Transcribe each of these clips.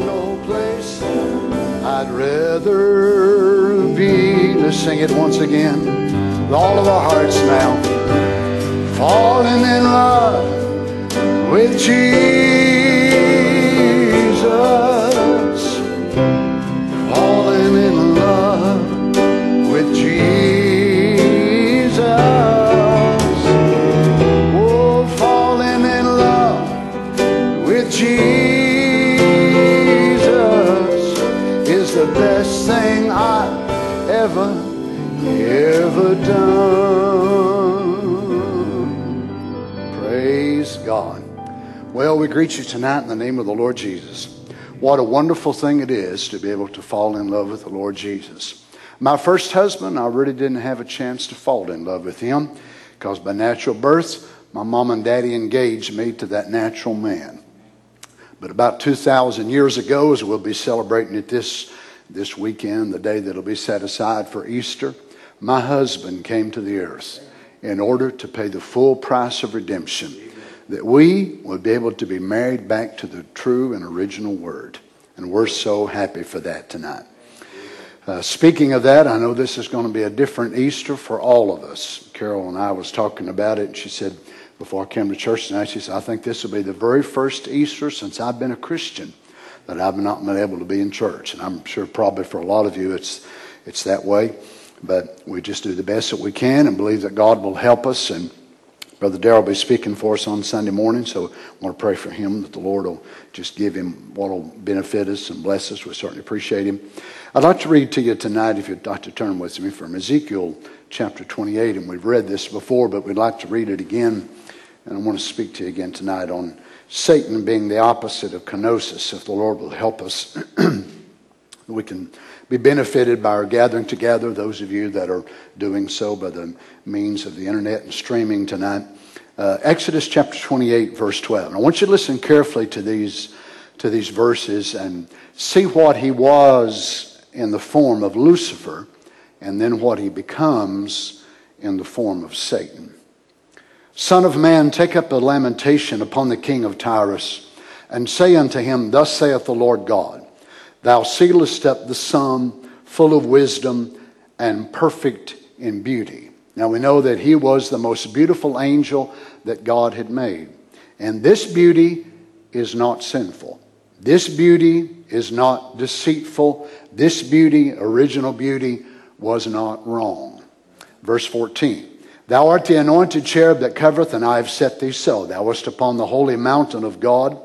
no place I'd rather be. Let's sing it once again with all of our hearts now. Falling in love with Jesus. Done. Praise God. Well, we greet you tonight in the name of the Lord Jesus. What a wonderful thing it is to be able to fall in love with the Lord Jesus. My first husband, I really didn't have a chance to fall in love with him because by natural birth, my mom and daddy engaged me to that natural man. But about 2,000 years ago, as we'll be celebrating it this, this weekend, the day that'll be set aside for Easter, my husband came to the earth in order to pay the full price of redemption, that we would be able to be married back to the true and original Word. And we're so happy for that tonight. Uh, speaking of that, I know this is going to be a different Easter for all of us. Carol and I was talking about it, and she said, before I came to church tonight, she said, I think this will be the very first Easter since I've been a Christian that I've not been able to be in church. And I'm sure probably for a lot of you it's, it's that way. But we just do the best that we can and believe that God will help us. And Brother Darrell will be speaking for us on Sunday morning, so I want to pray for him that the Lord will just give him what will benefit us and bless us. We certainly appreciate him. I'd like to read to you tonight, if you'd like to turn with me, from Ezekiel chapter 28. And we've read this before, but we'd like to read it again. And I want to speak to you again tonight on Satan being the opposite of kenosis. If the Lord will help us, we can be benefited by our gathering together. Those of you that are doing so by the means of the internet and streaming tonight. Uh, Exodus chapter 28, verse 12. And I want you to listen carefully to these, to these verses and see what he was in the form of Lucifer and then what he becomes in the form of Satan. Son of man, take up a lamentation upon the king of Tyrus, and say unto him, Thus saith the Lord God, Thou sealest up the sum, full of wisdom and perfect in beauty. Now we know that he was the most beautiful angel that God had made. And this beauty is not sinful. This beauty is not deceitful. This beauty, original beauty, was not wrong. Verse 14. Thou art the anointed cherub that covereth, and I have set thee so. Thou wast upon the holy mountain of God.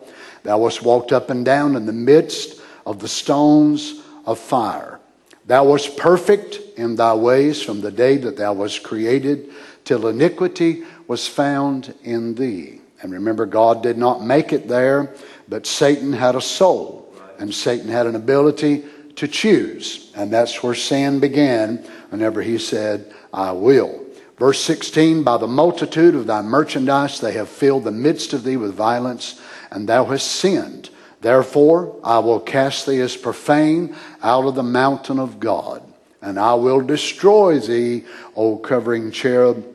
Thou wast walked up and down in the midst of the stones of fire. Thou wast perfect in thy ways from the day that thou wast created till iniquity was found in thee. And remember, God did not make it there, but Satan had a soul, and Satan had an ability to choose. And that's where sin began whenever he said, I will. Verse 16 By the multitude of thy merchandise they have filled the midst of thee with violence, and thou hast sinned. Therefore I will cast thee as profane out of the mountain of God, and I will destroy thee, O covering cherub,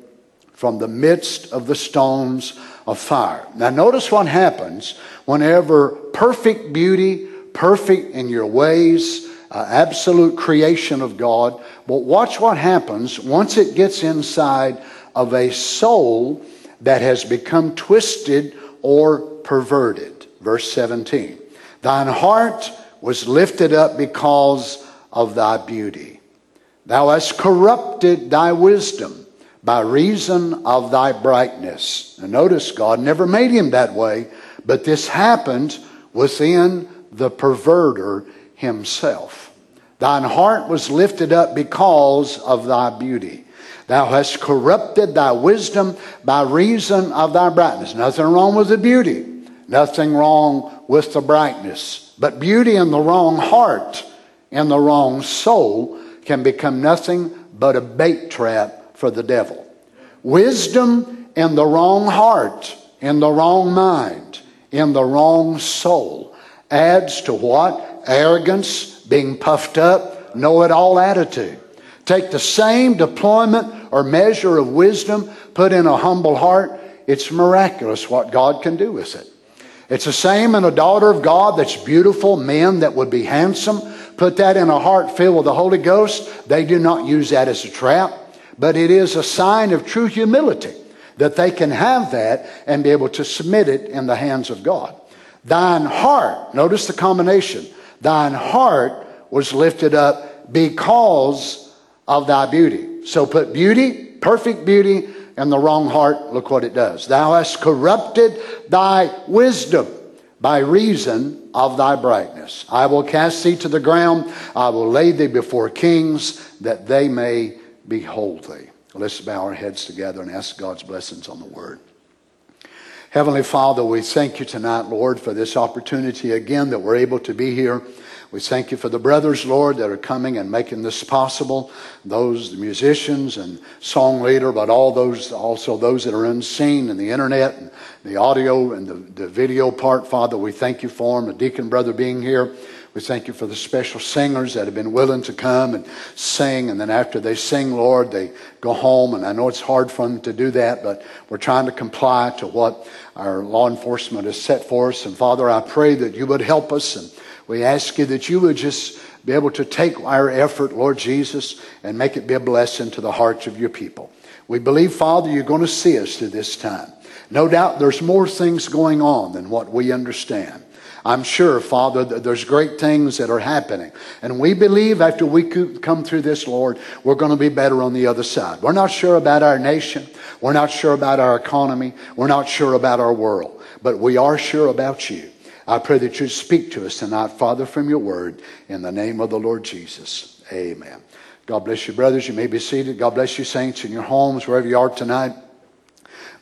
from the midst of the stones of fire. Now notice what happens whenever perfect beauty, perfect in your ways, uh, absolute creation of God. But watch what happens once it gets inside of a soul that has become twisted or perverted. Verse 17 Thine heart was lifted up because of thy beauty. Thou hast corrupted thy wisdom by reason of thy brightness. Now notice, God never made him that way, but this happened within the perverter himself. Thine heart was lifted up because of thy beauty. Thou hast corrupted thy wisdom by reason of thy brightness. Nothing wrong with the beauty, nothing wrong with the brightness. But beauty in the wrong heart, in the wrong soul, can become nothing but a bait trap for the devil. Wisdom in the wrong heart, in the wrong mind, in the wrong soul adds to what? Arrogance, being puffed up, know it all attitude. Take the same deployment or measure of wisdom, put in a humble heart, it's miraculous what God can do with it. It's the same in a daughter of God that's beautiful, men that would be handsome. Put that in a heart filled with the Holy Ghost. They do not use that as a trap, but it is a sign of true humility that they can have that and be able to submit it in the hands of God. Thine heart, notice the combination, thine heart was lifted up because of thy beauty. So put beauty, perfect beauty, and the wrong heart, look what it does. Thou hast corrupted thy wisdom by reason of thy brightness. I will cast thee to the ground. I will lay thee before kings that they may behold thee. Let's bow our heads together and ask God's blessings on the word. Heavenly Father, we thank you tonight, Lord, for this opportunity again that we're able to be here. We thank you for the brothers, Lord, that are coming and making this possible. Those, the musicians and song leader, but all those, also those that are unseen in the internet and the audio and the, the video part, Father, we thank you for them. The deacon brother being here. We thank you for the special singers that have been willing to come and sing. And then after they sing, Lord, they go home. And I know it's hard for them to do that, but we're trying to comply to what our law enforcement has set for us. And Father, I pray that you would help us. And we ask you that you would just be able to take our effort, Lord Jesus, and make it be a blessing to the hearts of your people. We believe, Father, you're going to see us through this time. No doubt there's more things going on than what we understand. I'm sure, Father, there's great things that are happening. And we believe after we come through this, Lord, we're going to be better on the other side. We're not sure about our nation. We're not sure about our economy. We're not sure about our world. But we are sure about you. I pray that you speak to us tonight, Father, from your word, in the name of the Lord Jesus. Amen. God bless you, brothers. You may be seated. God bless you, saints, in your homes, wherever you are tonight.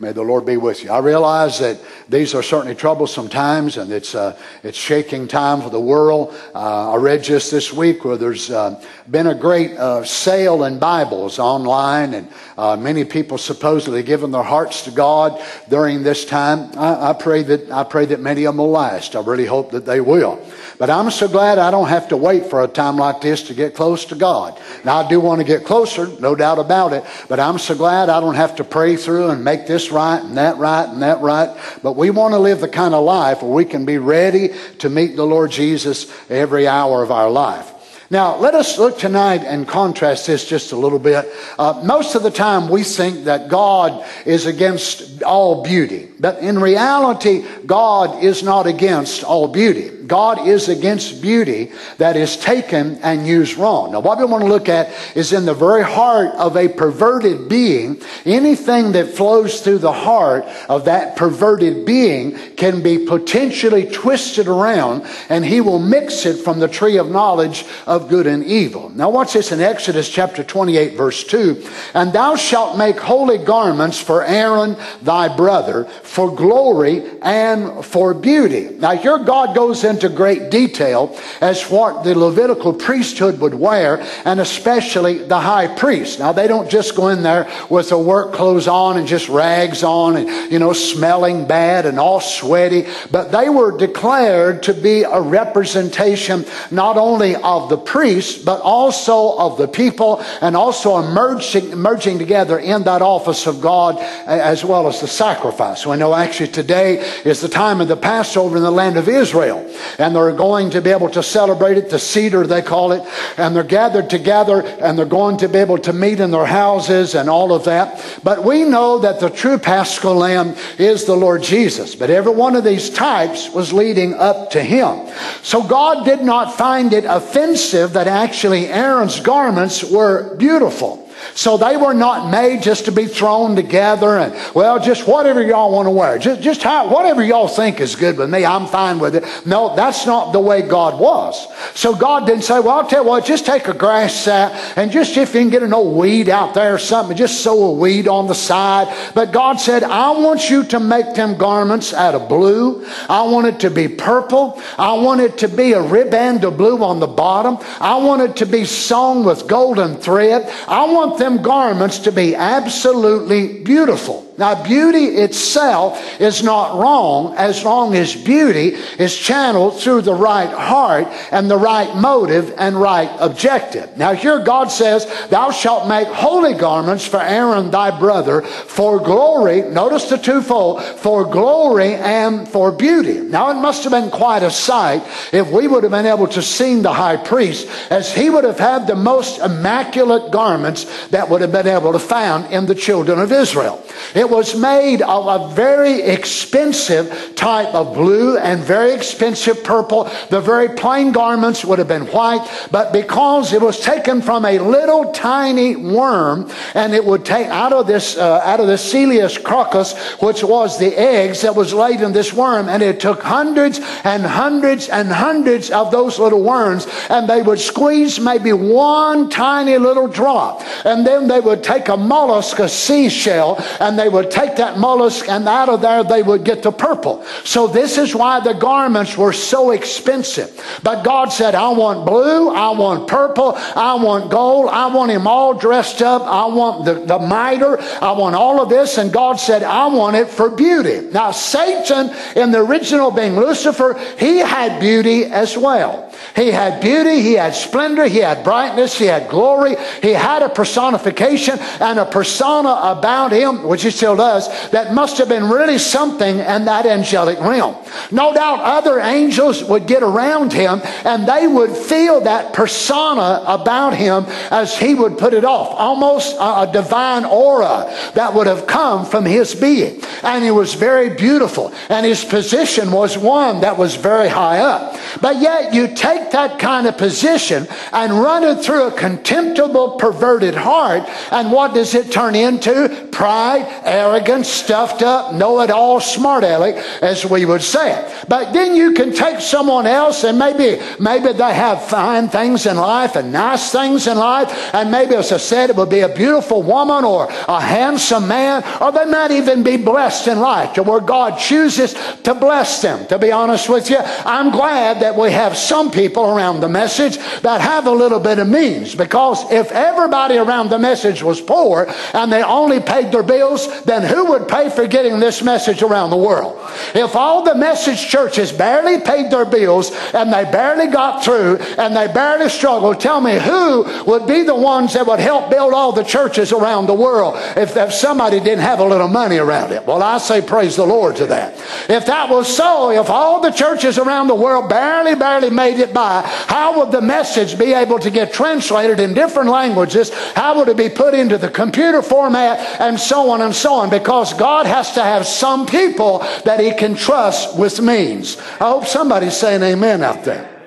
May the Lord be with you. I realize that these are certainly troublesome times and it's, uh, it's shaking time for the world. Uh, I read just this week where there's uh, been a great uh, sale in Bibles online and uh, many people supposedly giving their hearts to God during this time. I, I, pray that, I pray that many of them will last. I really hope that they will. But I'm so glad I don't have to wait for a time like this to get close to God. Now I do want to get closer, no doubt about it, but I'm so glad I don't have to pray through and make this right and that right and that right. But we want to live the kind of life where we can be ready to meet the Lord Jesus every hour of our life. Now, let us look tonight and contrast this just a little bit. Uh, most of the time, we think that God is against all beauty. But in reality, God is not against all beauty. God is against beauty that is taken and used wrong. Now, what we want to look at is in the very heart of a perverted being, anything that flows through the heart of that perverted being can be potentially twisted around, and he will mix it from the tree of knowledge of good and evil. Now, watch this in Exodus chapter 28, verse 2. And thou shalt make holy garments for Aaron thy brother, for glory and for beauty. Now, here God goes into into great detail as what the Levitical priesthood would wear, and especially the high priest. Now, they don't just go in there with their work clothes on and just rags on and, you know, smelling bad and all sweaty, but they were declared to be a representation not only of the priest, but also of the people and also emerging, merging together in that office of God as well as the sacrifice. We know actually today is the time of the Passover in the land of Israel and they're going to be able to celebrate it, the Seder they call it, and they're gathered together and they're going to be able to meet in their houses and all of that. But we know that the true paschal lamb is the Lord Jesus. But every one of these types was leading up to him. So God did not find it offensive that actually Aaron's garments were beautiful. So they were not made just to be thrown together and, well, just whatever y'all want to wear. Just, just how, whatever y'all think is good with me, I'm fine with it. No, that's not the way God was. So God didn't say, well, I'll tell you what, just take a grass sack and just if you can get an old weed out there or something, just sow a weed on the side. But God said, I want you to make them garments out of blue. I want it to be purple. I want it to be a ribband of blue on the bottom. I want it to be sewn with golden thread. I want want them garments to be absolutely beautiful. Now, beauty itself is not wrong as long as beauty is channeled through the right heart and the right motive and right objective. Now, here God says, Thou shalt make holy garments for Aaron thy brother for glory. Notice the twofold for glory and for beauty. Now, it must have been quite a sight if we would have been able to see the high priest as he would have had the most immaculate garments that would have been able to found in the children of Israel. It was made of a very expensive type of blue and very expensive purple. The very plain garments would have been white, but because it was taken from a little tiny worm and it would take out of this, uh, out of the Celeus crocus, which was the eggs that was laid in this worm, and it took hundreds and hundreds and hundreds of those little worms, and they would squeeze maybe one tiny little drop, and then they would take a mollusk, a seashell, and they would take that mollusk, and out of there they would get the purple. So this is why the garments were so expensive. But God said, I want blue, I want purple, I want gold, I want him all dressed up, I want the, the mitre, I want all of this, and God said, I want it for beauty. Now, Satan, in the original being Lucifer, he had beauty as well. He had beauty, he had splendor, he had brightness, he had glory, he had a personification and a persona about him, which he still does, that must have been really something in that angelic realm. No doubt other angels would get around him and they would feel that persona about him as he would put it off, almost a, divine aura that would have come from his being. And he was very beautiful, and his position was one that was very high up. But yet, you take that kind of position and run it through a contemptible, perverted heart, and what does it turn into? Pride, arrogance, stuffed up, know it all, smart aleck, as we would say it. But then you can take someone else and maybe, maybe they have fine things in life and nice things in life, and maybe, as I said, it would be a beautiful woman or a handsome man, or they might even be blessed in life to where God chooses to bless them. To be honest with you, I'm glad that we have some people people around the message that have a little bit of means. Because if everybody around the message was poor and they only paid their bills, then who would pay for getting this message around the world? If all the message churches barely paid their bills and they barely got through and they barely struggled, tell me who would be the ones that would help build all the churches around the world if, if somebody didn't have a little money around it? Well, I say praise the Lord to that. If that was so, if all the churches around the world barely, barely made it by, how would the message be able to get translated in different languages? How would it be put into the computer format and so on and so on? Because God has to have some people that He can trust with means. I hope somebody's saying amen out there.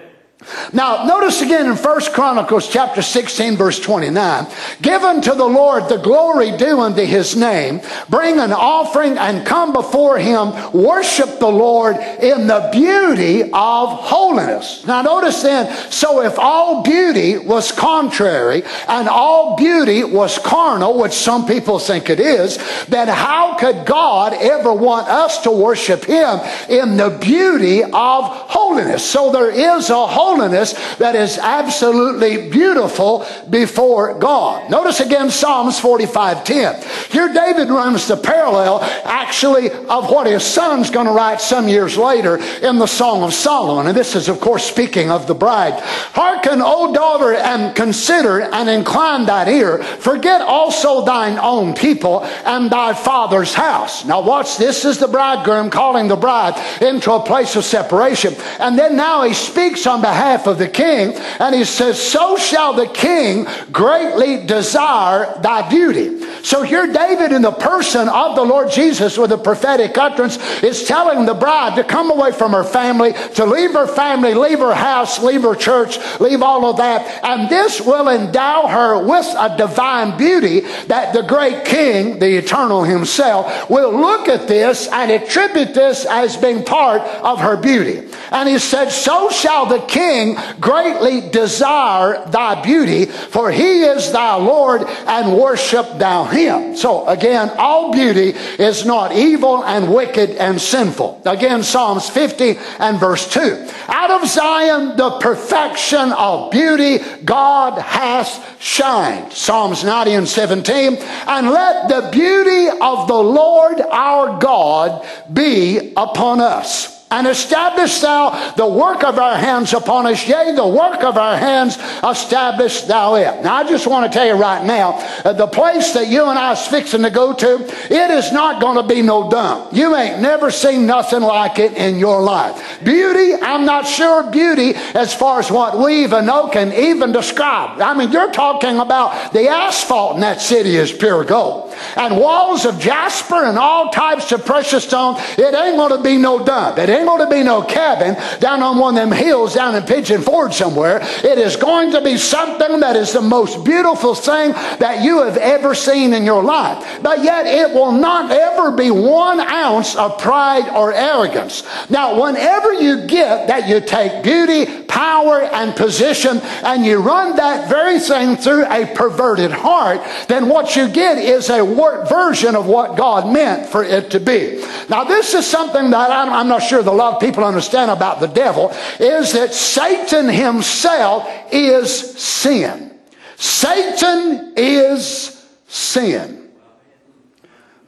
Now, notice again in First Chronicles chapter 16, verse 29, given to the Lord the glory due unto his name, bring an offering and come before him, worship the Lord in the beauty of holiness. Now, notice then, so if all beauty was contrary and all beauty was carnal, which some people think it is, then how could God ever want us to worship him in the beauty of holiness? So there is a holiness holiness that is absolutely beautiful before God. Notice again Psalms 45:10. Here David runs the parallel actually of what his son's going to write some years later in the Song of Solomon. And this is of course speaking of the bride. Hearken, O daughter, and consider and incline thine ear. Forget also thine own people and thy father's house. Now watch this is the bridegroom calling the bride into a place of separation. And then now he speaks on behalf behalf of the king. And he says, So shall the king greatly desire thy beauty. So here, David, in the person of the Lord Jesus, with a prophetic utterance, is telling the bride to come away from her family, to leave her family, leave her house, leave her church, leave all of that. And this will endow her with a divine beauty that the great king, the eternal himself, will look at this and attribute this as being part of her beauty. And he said, So shall the king greatly desire thy beauty, for he is thy Lord, and worship thou him. So again, all beauty is not evil and wicked and sinful. Again, Psalms 50 and verse 2. Out of Zion, the perfection of beauty, God has shined. Psalms 90 and 17. And let the beauty of the Lord our God be upon us and establish thou the work of our hands upon us. Yea, the work of our hands establish thou it. Now, I just want to tell you right now, uh, the place that you and I is fixing to go to, it is not going to be no dump. You ain't never seen nothing like it in your life. Beauty, I'm not sure beauty as far as what we even know can even describe. I mean, you're talking about the asphalt in that city is pure gold. And walls of jasper and all types of precious stone. It ain't going to be no dump. It ain't ain't going to be no cabin down on one of them hills down in Pigeon Forge somewhere. It is going to be something that is the most beautiful thing that you have ever seen in your life. But yet it will not ever be one ounce of pride or arrogance. Now, whenever you get that you take beauty, power, and position and you run that very thing through a perverted heart, then what you get is a warped version of what God meant for it to be. Now, this is something that I'm not sure the a lot of people understand about the devil is that Satan himself is sin. Satan is sin.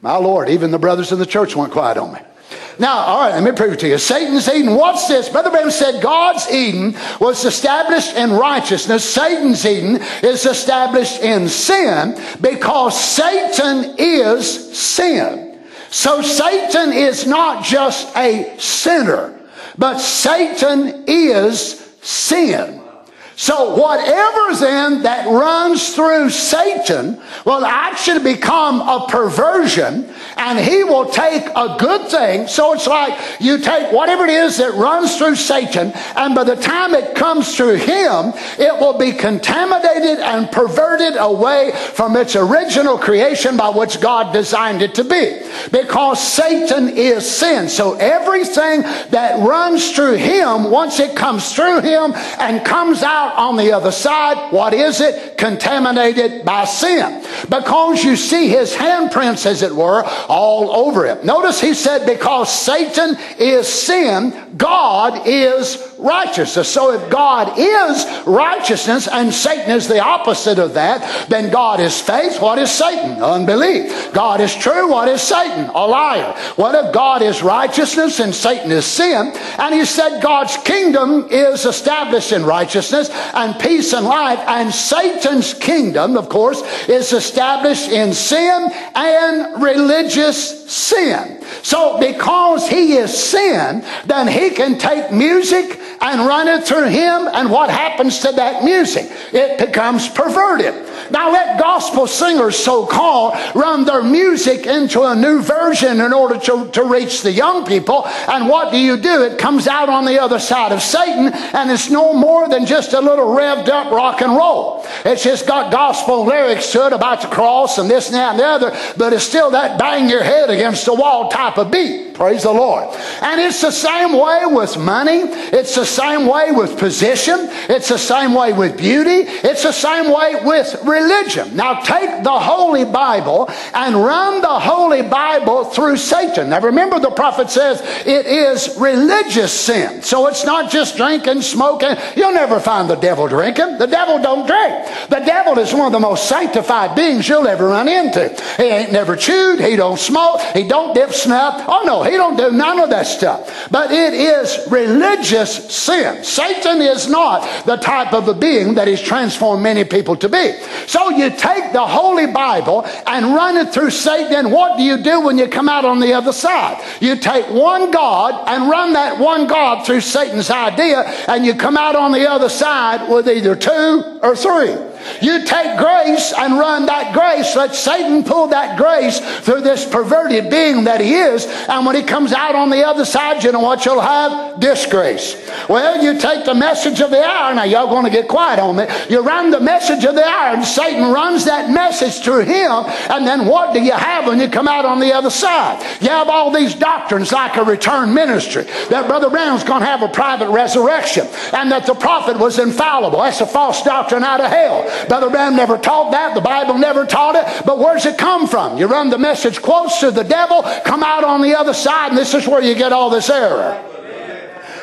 My Lord, even the brothers in the church went quiet on me. Now, all right, let me prove it to you. Satan's Eden. What's this? Brother Branham said God's Eden was established in righteousness. Satan's Eden is established in sin because Satan is sin. So Satan is not just a sinner, but Satan is sin. So whatever's in that runs through Satan will actually become a perversion and he will take a good thing. So it's like you take whatever it is that runs through Satan and by the time it comes through him, it will be contaminated and perverted away from its original creation by which God designed it to be. Because Satan is sin. So everything that runs through him, once it comes through him and comes out out on the other side, what is it? Contaminated by sin. Because you see his handprints, as it were, all over it. Notice he said, because Satan is sin, God is righteousness. So if God is righteousness and Satan is the opposite of that, then God is faith. What is Satan? Unbelief. God is true. What is Satan? A liar. What if God is righteousness and Satan is sin? And he said God's kingdom is established in righteousness and peace and life. And Satan's kingdom, of course, is established in sin and religious sin. So because he is sin, then he can take music and run it through him, and what happens to that music? It becomes perverted. Now let gospel singers, so called, run their music into a new version in order to, to reach the young people. And what do you do? It comes out on the other side of Satan, and it's no more than just a little revved up rock and roll. It's just got gospel lyrics to it about the cross and this and that and the other, but it's still that bang your head against the wall type of beat. Praise the Lord. And it's the same way with money. It's the same way with position. It's the same way with beauty. It's the same way with religion. Now take the Holy Bible and run the Holy Bible through Satan. Now remember the prophet says it is religious sin. So it's not just drinking, smoking. You'll never find the devil drinking. The devil don't drink. The devil is one of the most sanctified beings you'll ever run into. He ain't never chewed. He don't smoke. He don't dip snuff. Oh no, he don't do none of that stuff. But it is religious sin. Satan is not the type of a being that he's transformed many people to be. So you take the Holy Bible and run it through Satan, and what do you do when you come out on the other side? You take one God and run that one God through Satan's idea, and you come out on the other side with either two or three. You take grace and run that grace. Let Satan pull that grace through this perverted being that he is. And when he comes out on the other side, you know what you'll have? Disgrace. Well, you take the message of the hour. Now, y'all going to get quiet on me. You run the message of the hour, and Satan runs that message through him. And then what do you have when you come out on the other side? You have all these doctrines like a return ministry. That Brother Branham's going to have a private resurrection. And that the prophet was infallible. That's a false doctrine out of hell. Brother Branham never taught that. The Bible never taught it. But where's it come from? You run the message close to the devil, come out on the other side, and this is where you get all this error.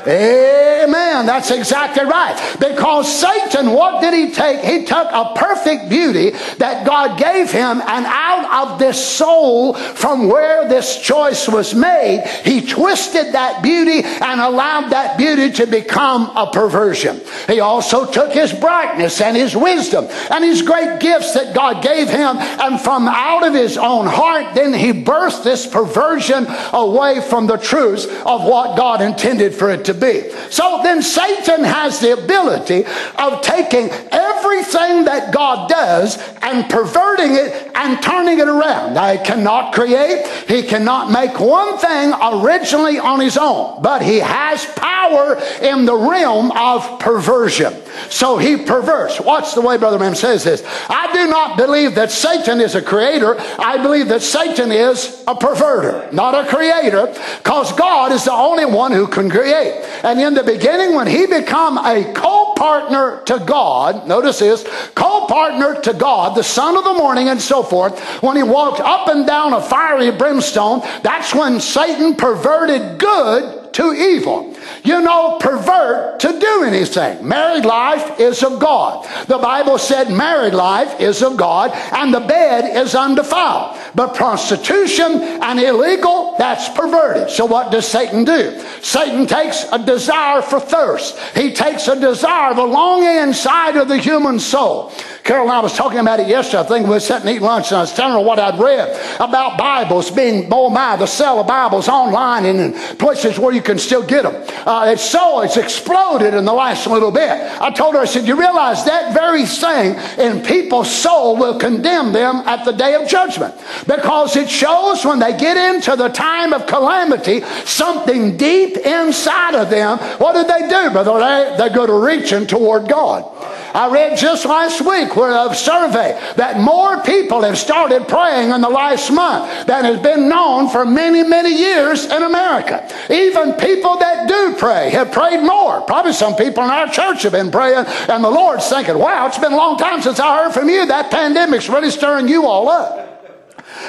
Amen. That's exactly right. Because Satan, what did he take? He took a perfect beauty that God gave him, and out of this soul from where this choice was made, he twisted that beauty and allowed that beauty to become a perversion. He also took his brightness and his wisdom and his great gifts that God gave him, and from out of his own heart, then he birthed this perversion away from the truths of what God intended for it to to be. So then Satan has the ability of taking everything that God does and perverting it and turning it around. Now, he cannot create, he cannot make one thing originally on his own, but he has power in the realm of perversion. So he perverts. Watch the way Brother Branham says this. I do not believe that Satan is a creator. I believe that Satan is a perverter, not a creator, because God is the only one who can create. And in the beginning, when he became a co-partner to God, notice this, co-partner to God, the son of the morning and so forth, when he walked up and down a fiery brimstone, that's when Satan perverted good to evil you know, pervert to do anything. Married life is of God. The Bible said married life is of God and the bed is undefiled. But prostitution and illegal, that's perverted. So what does Satan do? Satan takes a desire for thirst. He takes a desire, the longing inside of the human soul. Carol and I was talking about it yesterday. I think we were sitting eating lunch and I was telling her what I'd read about Bibles being, oh my, the sale of Bibles online and in places where you can still get them. Uh, it's so, it's exploded in the last little bit. I told her, I said, you realize that very thing in people's soul will condemn them at the day of judgment because it shows when they get into the time of calamity, something deep inside of them. What did they do, brother? They, they go to reaching toward God. I read just last week where a survey that more people have started praying in the last month than has been known for many, many years in America. Even people that do pray have prayed more. Probably some people in our church have been praying, and the Lord's thinking, wow, it's been a long time since I heard from you. That pandemic's really stirring you all up.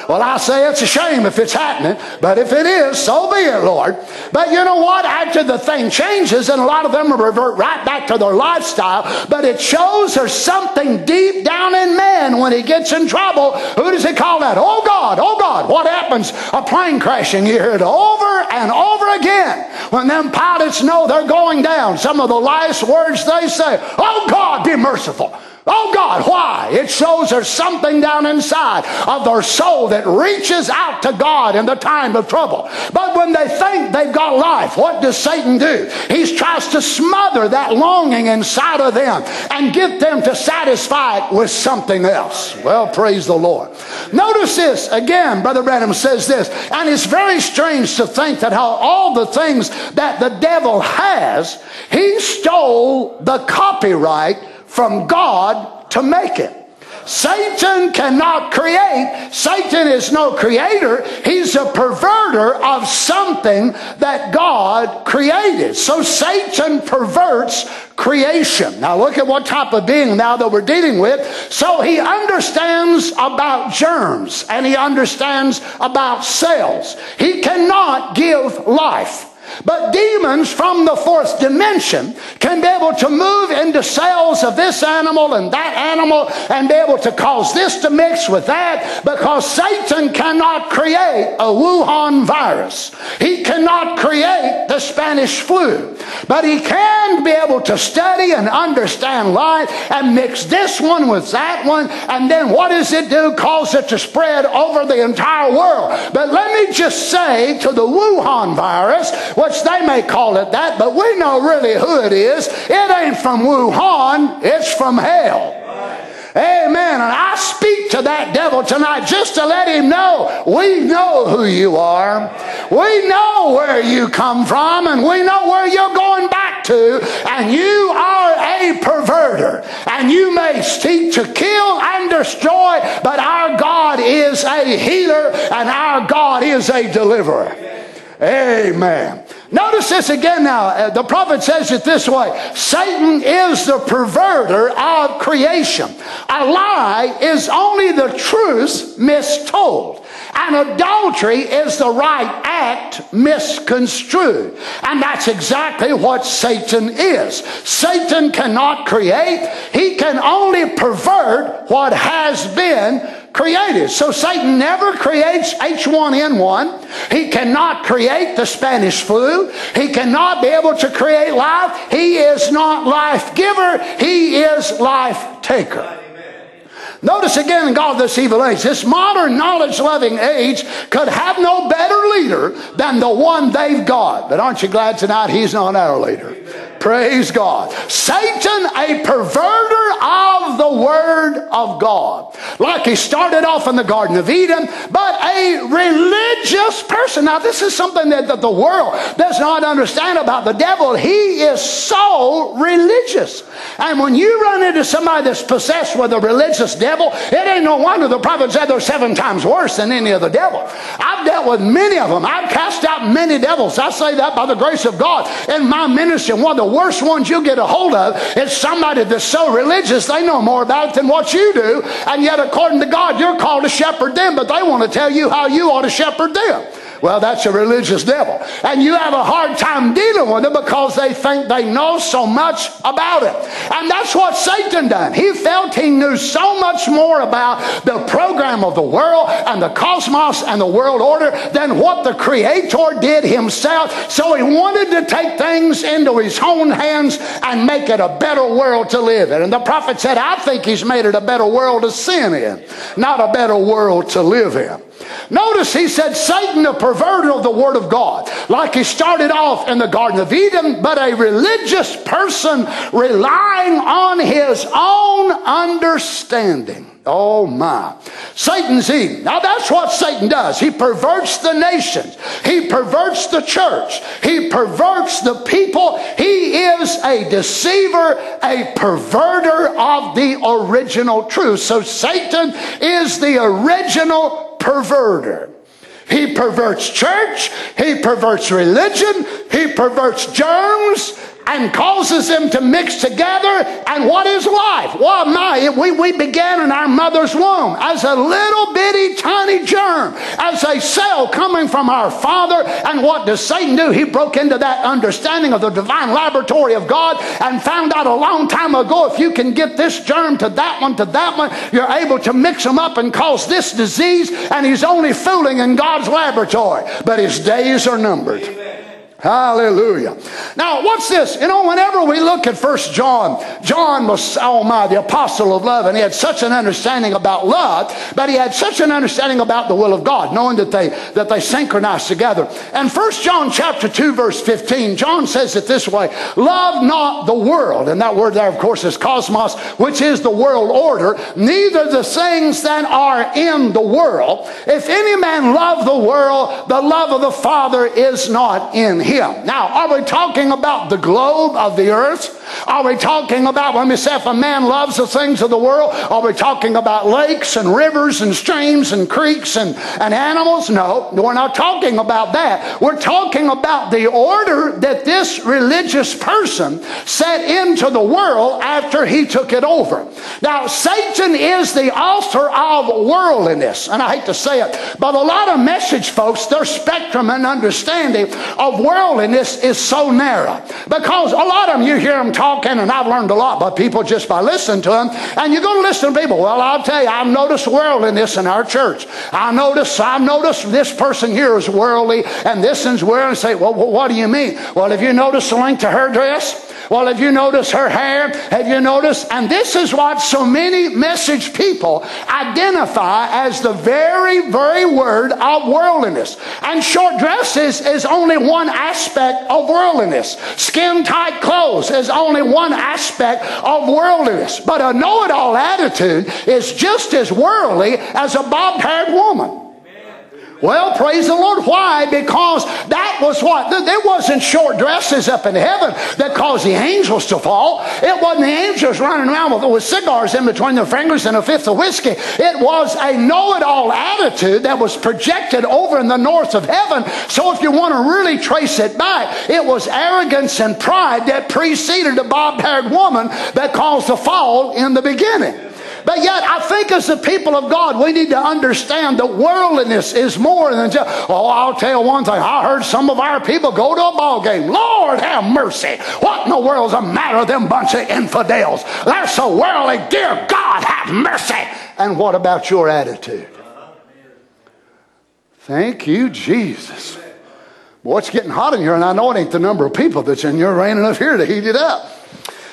Well, I say it's a shame if it's happening, but if it is, so be it, Lord. But you know what? After the thing changes, and a lot of them revert right back to their lifestyle, but it shows there's something deep down in man when he gets in trouble. Who does he call that? Oh God, oh God. What happens? A plane crashing. You hear it over and over again. When them pilots know they're going down, some of the last words they say, Oh God, be merciful. Oh God, why? It shows there's something down inside of their soul that reaches out to God in the time of trouble. But when they think they've got life, what does Satan do? He tries to smother that longing inside of them and get them to satisfy it with something else. Well, praise the Lord. Notice this again, Brother Branham says this, and it's very strange to think that how all the things that the devil has, he stole the copyright from God to make it. Satan cannot create. Satan is no creator. He's a perverter of something that God created. So Satan perverts creation. Now look at what type of being now that we're dealing with. So he understands about germs and he understands about cells. He cannot give life. But demons from the fourth dimension can be able to move into cells of this animal and that animal and be able to cause this to mix with that because Satan cannot create a Wuhan virus. He cannot create the Spanish flu. But he can be able to study and understand life and mix this one with that one. And then what does it do? Cause it to spread over the entire world. But let me just say to the Wuhan virus, which they may call it that, but we know really who it is. It ain't from Wuhan, it's from hell. Amen. And I speak to that devil tonight just to let him know we know who you are. We know where you come from and we know where you're going back to. And you are a perverter. And you may seek to kill and destroy, but our God is a healer and our God is a deliverer. Amen. Notice this again now. Uh, the prophet says it this way Satan is the perverter of creation. A lie is only the truth mistold. And adultery is the right act misconstrued. And that's exactly what Satan is. Satan cannot create, he can only pervert what has been created. So Satan never creates H1N1. He cannot create the Spanish flu. He cannot be able to create life. He is not life giver. He is life taker. Notice again in God this evil age, this modern knowledge loving age could have no better leader than the one they've got. But aren't you glad tonight he's not our leader? Praise God. Satan, a perverter of the Word of God. Like he started off in the Garden of Eden, but a religious person. Now, this is something that, that the world does not understand about the devil. He is so religious. And when you run into somebody that's possessed with a religious devil, it ain't no wonder the prophet said they're seven times worse than any other devil. I've dealt with many of them. I've cast out many devils. I say that by the grace of God in my ministry. One of the worst ones you'll get a hold of is somebody that's so religious they know more about it than what you do. And yet, according to God, you're called to shepherd them, but they want to tell you how you ought to shepherd them. Well, that's a religious devil. And you have a hard time dealing with them because they think they know so much about it. And that's what Satan done. He felt he knew so much more about the program of the world and the cosmos and the world order than what the Creator did himself. So he wanted to take things into his own hands and make it a better world to live in. And the prophet said, I think he's made it a better world to sin in, not a better world to live in. Notice he said Satan, a perverter of the Word of God, like he started off in the Garden of Eden, but a religious person relying on his own understanding. Oh my. Satan's Eden. Now that's what Satan does. He perverts the nations. He perverts the church. He perverts the people. He is a deceiver, a perverter of the original truth. So Satan is the original perverter. He perverts church, he perverts religion, he perverts germs, and causes them to mix together. And what is life? Well, my, we, we began in our mother's womb as a little bitty tiny germ, as a cell coming from our father. And what does Satan do? He broke into that understanding of the divine laboratory of God and found out a long time ago if you can get this germ to that one to that one, you're able to mix them up and cause this disease. And he's only fooling in God's laboratory. But his days are numbered. Amen. Hallelujah. Now, what's this? You know, whenever we look at First John, John was, oh my, the apostle of love, and he had such an understanding about love, but he had such an understanding about the will of God, knowing that they, that they synchronize together. And First John chapter 2, verse 15, John says it this way, love not the world, and that word there, of course, is cosmos, which is the world order, neither the things that are in the world. If any man love the world, the love of the Father is not in him Now, are we talking about the globe of the earth? Are we talking about when we say if a man loves the things of the world? Are we talking about lakes and rivers and streams and creeks and, and animals? No, we're not talking about that. We're talking about the order that this religious person set into the world after he took it over. Now, Satan is the author of worldliness, and I hate to say it, but a lot of message folks, their spectrum and understanding of worldliness is so narrow because a lot of them you hear them talking, and I've learned a lot by people just by listening to them. And you go to listen to people. Well, I'll tell you, I've noticed worldliness in our church. I notice, I've noticed this person here is worldly, and this one's worldly. And say, well, what do you mean? Well, have you noticed the length of her dress? Well, have you noticed her hair? Have you noticed? And this is what so many message people identify as the very, very word of worldliness. And short dresses is only one aspect of worldliness. Skin tight clothes is only one aspect of worldliness. But a know it all attitude is just as worldly as a bobbed haired woman. Well, praise the Lord. Why? Because that was what? There wasn't short dresses up in heaven that caused the angels to fall. It wasn't the angels running around with, with cigars in between their fingers and a fifth of whiskey. It was a know it all attitude that was projected over in the north of heaven. So if you want to really trace it back, it was arrogance and pride that preceded a bob haired woman that caused the fall in the beginning. But yet, I think as the people of God, we need to understand that worldliness is more than just, oh, I'll tell you one thing. I heard some of our people go to a ball game. Lord have mercy. What in the world's the matter with them bunch of infidels? They're so worldly. Dear God, have mercy. And what about your attitude? Thank you, Jesus. Boy, it's getting hot in here, and I know it ain't the number of people that's in here raining enough here to heat it up.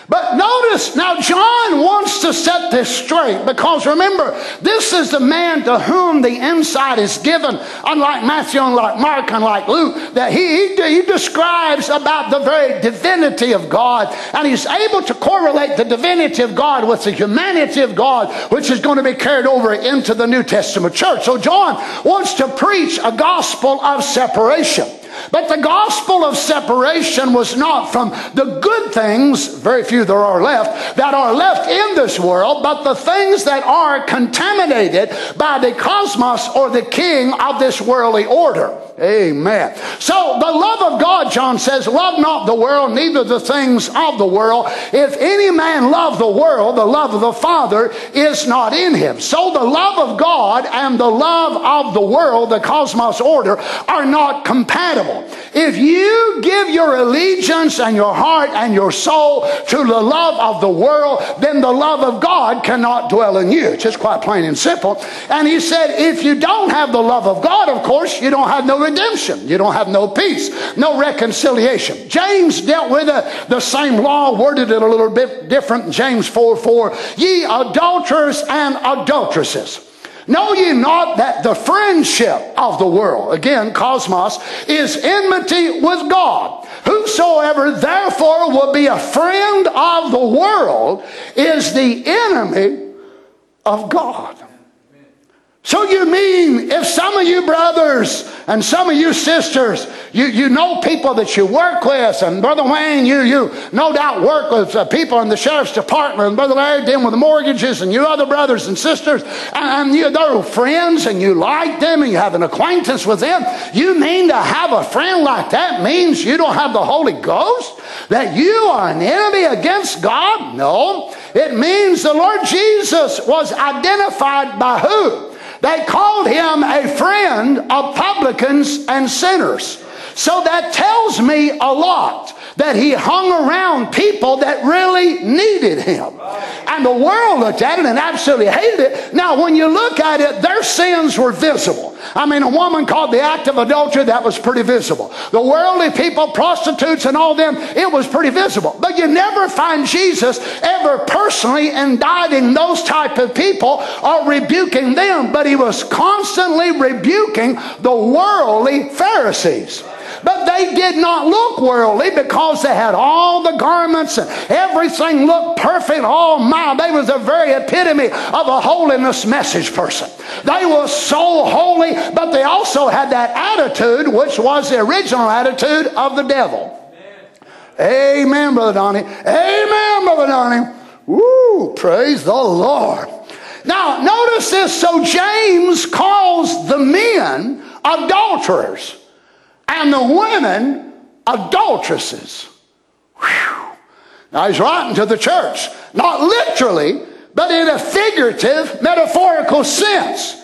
But notice now, John wants to set this straight because remember, this is the man to whom the insight is given, unlike Matthew, unlike Mark, unlike Luke, that he, he, he describes about the very divinity of God. And he's able to correlate the divinity of God with the humanity of God, which is going to be carried over into the New Testament church. So John wants to preach a gospel of separation. But the gospel of separation was not from the good things, very few there are left, that are left in this world, but the things that are contaminated by the cosmos or the king of this worldly order. Amen. So the love of God, John says, love not the world, neither the things of the world. If any man love the world, the love of the Father is not in him. So the love of God and the love of the world, the cosmos order, are not compatible. If you give your allegiance and your heart and your soul to the love of the world, then the love of God cannot dwell in you. It's just quite plain and simple. And he said, if you don't have the love of God, of course, you don't have no redemption. You don't have no peace, no reconciliation. James dealt with it, the same law, worded it a little bit different. James 4 4. Ye adulterers and adulteresses. Know ye not that the friendship of the world, again, cosmos, is enmity with God? Whosoever therefore will be a friend of the world is the enemy of God. So you mean if some of you brothers and some of you sisters, you, you know people that you work with, and Brother Wayne, you, you no doubt work with uh, people in the sheriff's department, and Brother Larry dealing with the mortgages, and you other brothers and sisters, and, and you, they're friends, and you like them, and you have an acquaintance with them. You mean to have a friend like that means you don't have the Holy Ghost? That you are an enemy against God? No. It means the Lord Jesus was identified by who? They called him a friend of publicans and sinners. So that tells me a lot that he hung around people that really needed him. And the world looked at it and absolutely hated it. Now, when you look at it, their sins were visible. I mean, a woman called the act of adultery, that was pretty visible. The worldly people, prostitutes and all them, it was pretty visible. But you never find Jesus ever personally indicting those type of people or rebuking them, but he was constantly rebuking the worldly Pharisees. But they did not look worldly because they had all the garments and everything looked perfect. Oh my, they was the very epitome of a holiness message person. They were so holy, but they also had that attitude, which was the original attitude of the devil. Amen, Amen Brother Donnie. Amen, Brother Donnie. Woo, praise the Lord. Now, notice this. So James calls the men adulterers and the women adulteresses. Whew. Now he's writing to the church, not literally, but in a figurative, metaphorical sense.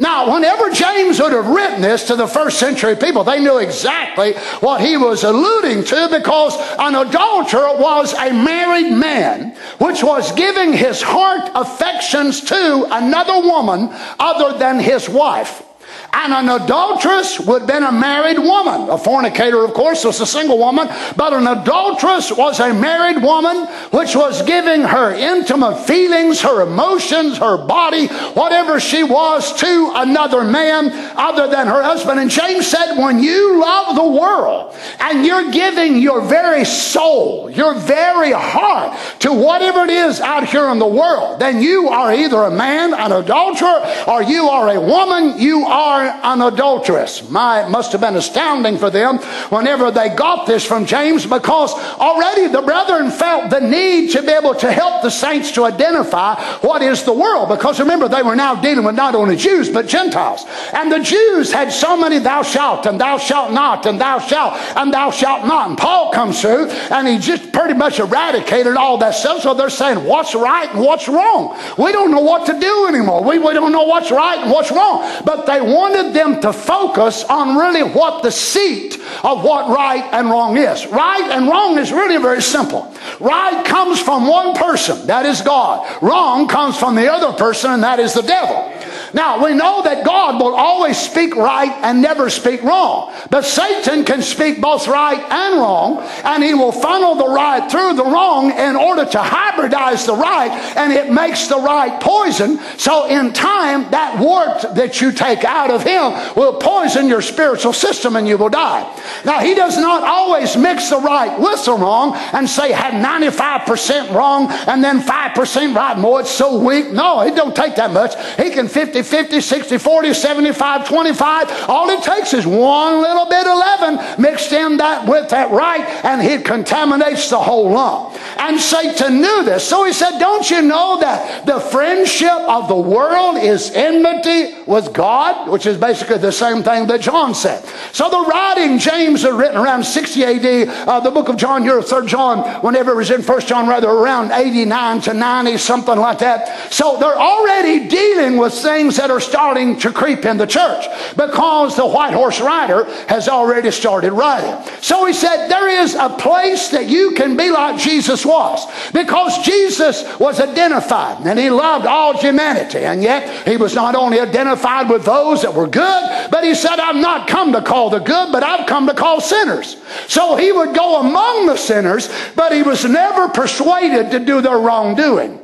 Now, whenever James would have written this to the first century people, they knew exactly what he was alluding to because an adulterer was a married man which was giving his heart affections to another woman other than his wife. And an adulteress would have been a married woman. A fornicator, of course, was a single woman, but an adulteress was a married woman which was giving her intimate feelings, her emotions, her body, whatever she was to another man other than her husband. And James said, when you love the world and you're giving your very soul, your very heart to whatever it is out here in the world, then you are either a man, an adulterer, or you are a woman, you are are an adulteress. My, it must have been astounding for them whenever they got this from James because already the brethren felt the need to be able to help the saints to identify what is the world. Because remember, they were now dealing with not only Jews, but Gentiles. And the Jews had so many thou shalt and thou shalt not and thou shalt and thou shalt not. And Paul comes through and he just pretty much eradicated all that stuff. So they're saying what's right and what's wrong. We don't know what to do anymore. We, we don't know what's right and what's wrong. But they wanted them to focus on really what the seat of what right and wrong is. Right and wrong is really very simple. Right comes from one person, that is God. Wrong comes from the other person, and that is the devil. Now, we know that God will always speak right and never speak wrong. But Satan can speak both right and wrong, and he will funnel the right through the wrong in order to hybridize the right, and it makes the right poison. So, in time, that wart that you take out of him will poison your spiritual system and you will die. Now, he does not always mix the right with the wrong and say, had 95% wrong and then 5% right. More, it's so weak. No, it don't take that much. He can 50 50, 50, 60, 40, 75, 25. All it takes is one little bit of leaven mixed in that with that right, and it contaminates the whole lump. And Satan knew this. So he said, Don't you know that the friendship of the world is enmity with God? Which is basically the same thing that John said. So the writing, James, are written around 60 AD. Uh, the book of John, your third John, whenever it was in first John, rather around 89 to 90, something like that. So they're already dealing with things things that are starting to creep in the church because the white horse rider has already started riding. So he said, There is a place that you can be like Jesus was because Jesus was identified and he loved all humanity. And yet he was not only identified with those that were good, but he said, I've not come to call the good, but I've come to call sinners. So he would go among the sinners, but he was never persuaded to do their wrongdoing.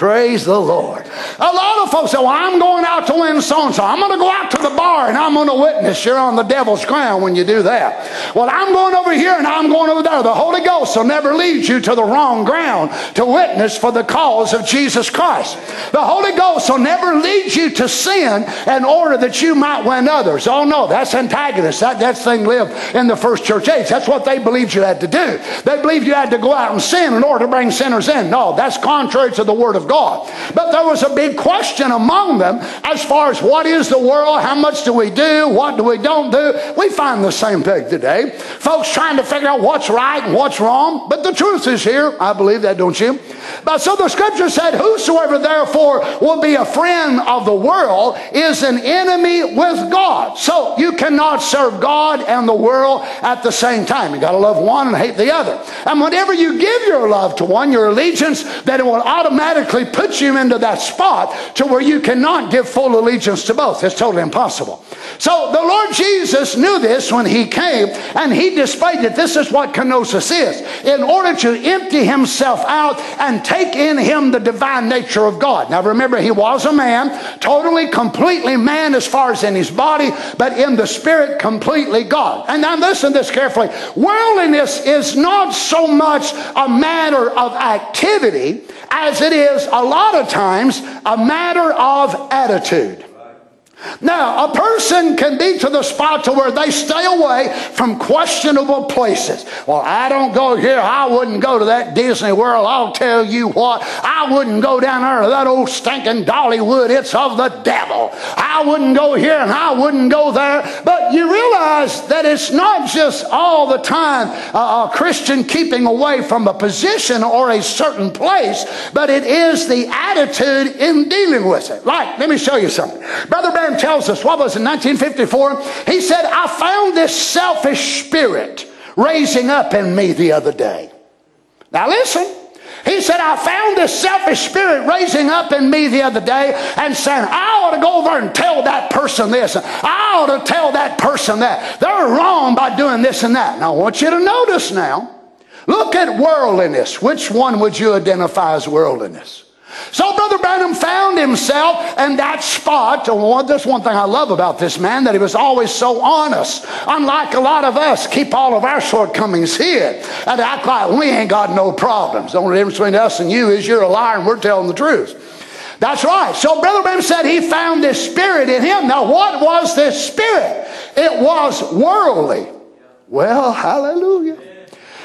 Praise the Lord. A lot of folks say, Well, I'm going out to win so and so. I'm going to go out to the bar and I'm going to witness. You're on the devil's ground when you do that. Well, I'm going over here and I'm going over there. The Holy Ghost will never lead you to the wrong ground to witness for the cause of Jesus Christ. The Holy Ghost will never lead you to sin in order that you might win others. Oh, no, that's antagonist. That, that thing lived in the first church age. That's what they believed you had to do. They believed you had to go out and sin in order to bring sinners in. No, that's contrary to the Word of God. But there was a big question among them as far as what is the world, how much do we do, what do we don't do. We find the same thing today. Folks trying to figure out what's right and what's wrong. But the truth is here. I believe that, don't you? But so the scripture said, Whosoever therefore will be a friend of the world is an enemy with God. So you cannot serve God and the world at the same time. You got to love one and hate the other. And whenever you give your love to one, your allegiance, then it will automatically put you into that spot to where you cannot give full allegiance to both. It's totally impossible. So the Lord Jesus knew this when he came and he displayed that this is what kenosis is. In order to empty himself out and take in him the divine nature of God. Now remember, he was a man, totally, completely man as far as in his body, but in the spirit, completely God. And now listen this carefully. Worldliness is not so much a matter of activity as it is a lot of times a matter of attitude. Now, a person can be to the spot to where they stay away from questionable places. Well, I don't go here. I wouldn't go to that Disney World. I'll tell you what. I wouldn't go down there to that old stinking Dollywood. It's of the devil. I wouldn't go here and I wouldn't go there. But you realize that it's not just all the time uh, a Christian keeping away from a position or a certain place, but it is the attitude in dealing with it. Like, let me show you something. Brother Tells us, what was in 1954? He said, I found this selfish spirit raising up in me the other day. Now listen. He said, I found this selfish spirit raising up in me the other day and saying, I ought to go over and tell that person this. I ought to tell that person that. They're wrong by doing this and that. Now, I want you to notice now. Look at worldliness. Which one would you identify as worldliness? So Brother Branham found himself in that spot. Oh, There's one thing I love about this man, that he was always so honest. Unlike a lot of us, keep all of our shortcomings hid and act like we ain't got no problems. The only difference between us and you is you're a liar and we're telling the truth. That's right. So Brother Branham said he found this spirit in him. Now, what was this spirit? It was worldly. Well, hallelujah.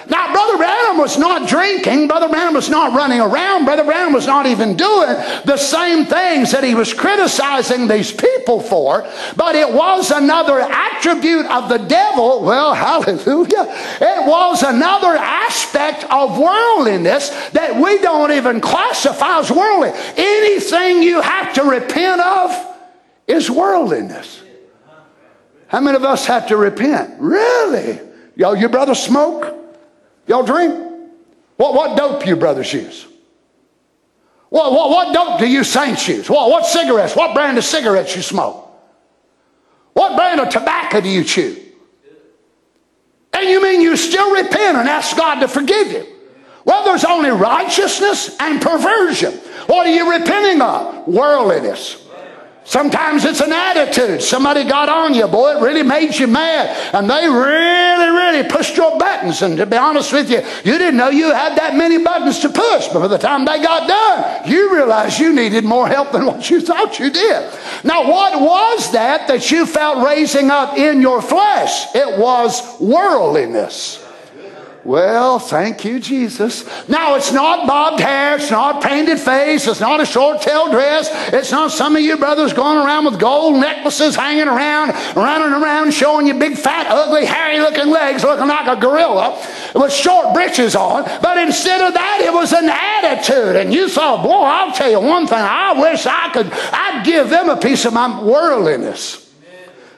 Now, Brother Branham was not drinking. Brother Branham was not running around. Brother Branham was not even doing the same things that he was criticizing these people for. But it was another attribute of the devil. Well, hallelujah. It was another aspect of worldliness that we don't even classify as worldly. Anything you have to repent of is worldliness. How many of us have to repent? Really? Y'all, your brother smoke? Y'all drink? What, what dope you brothers use? What, what, what dope do you saints use? What, what cigarettes? What brand of cigarettes you smoke? What brand of tobacco do you chew? And you mean you still repent and ask God to forgive you? Well, there's only righteousness and perversion. What are you repenting of? Worldliness. Sometimes it's an attitude. Somebody got on you, boy. It really made you mad. And they really, really pushed your buttons. And to be honest with you, you didn't know you had that many buttons to push. But by the time they got done, you realized you needed more help than what you thought you did. Now, what was that that you felt raising up in your flesh? It was worldliness. Well, thank you, Jesus. Now, it's not bobbed hair, it's not painted face, it's not a short tail dress, it's not some of you brothers going around with gold necklaces hanging around, running around showing you big, fat, ugly, hairy looking legs looking like a gorilla with short breeches on. But instead of that, it was an attitude. And you thought, boy, I'll tell you one thing, I wish I could, I'd give them a piece of my worldliness.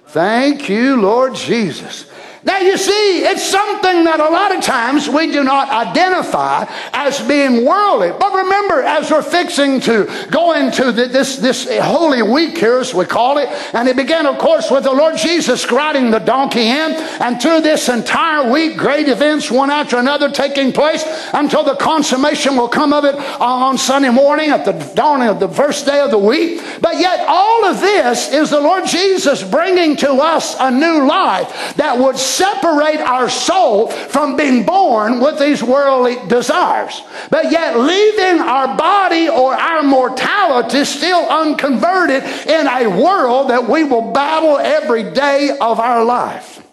Thank you, Lord Jesus. Now, you see, it's something that a lot of times we do not identify as being worldly. But remember, as we're fixing to go into the, this, this Holy Week here, as we call it, and it began, of course, with the Lord Jesus riding the donkey in, and through this entire week, great events, one after another, taking place until the consummation will come of it on Sunday morning at the dawning of the first day of the week. But yet, all of this is the Lord Jesus bringing to us a new life that would separate our soul from being born with these worldly desires. But yet leaving our body or our mortality still unconverted in a world that we will battle every day of our life.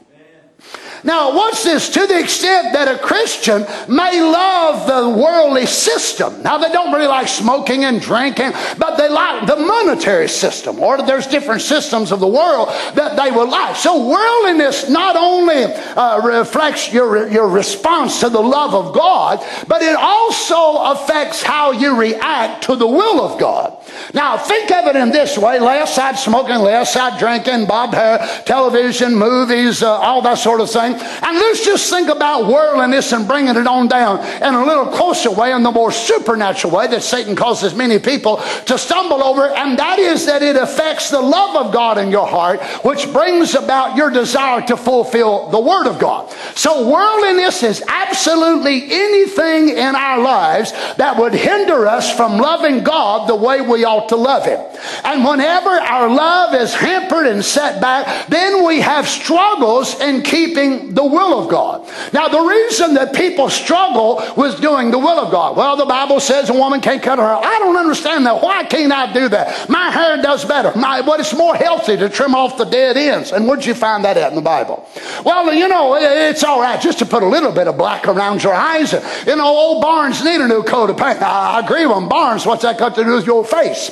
Now, what's this? To the extent that a Christian may love the worldly system. Now, they don't really like smoking and drinking, but they like the monetary system, or there's different systems of the world that they will like. So, worldliness not only uh, reflects your, your response to the love of God, but it also affects how you react to the will of God. Now, think of it in this way lay aside smoking, lay aside drinking, bob hair, television, movies, uh, all that sort of thing. And let's just think about worldliness and bringing it on down in a little closer way, in the more supernatural way that Satan causes many people to stumble over, and that is that it affects the love of God in your heart, which brings about your desire to fulfill the Word of God. So, worldliness is absolutely anything in our lives that would hinder us from loving God the way we ought to love Him. And whenever our love is hampered and set back, then we have struggles in keeping the will of God. Now, the reason that people struggle with doing the will of God, well, the Bible says a woman can't cut her hair. I don't understand that. Why can't I do that? My hair does better. My, but it's more healthy to trim off the dead ends. And where'd you find that at in the Bible? Well, you know, it's all right just to put a little bit of black around your eyes. You know, old barns need a new coat of paint. I agree with them. Barns, what's that got to do with your face?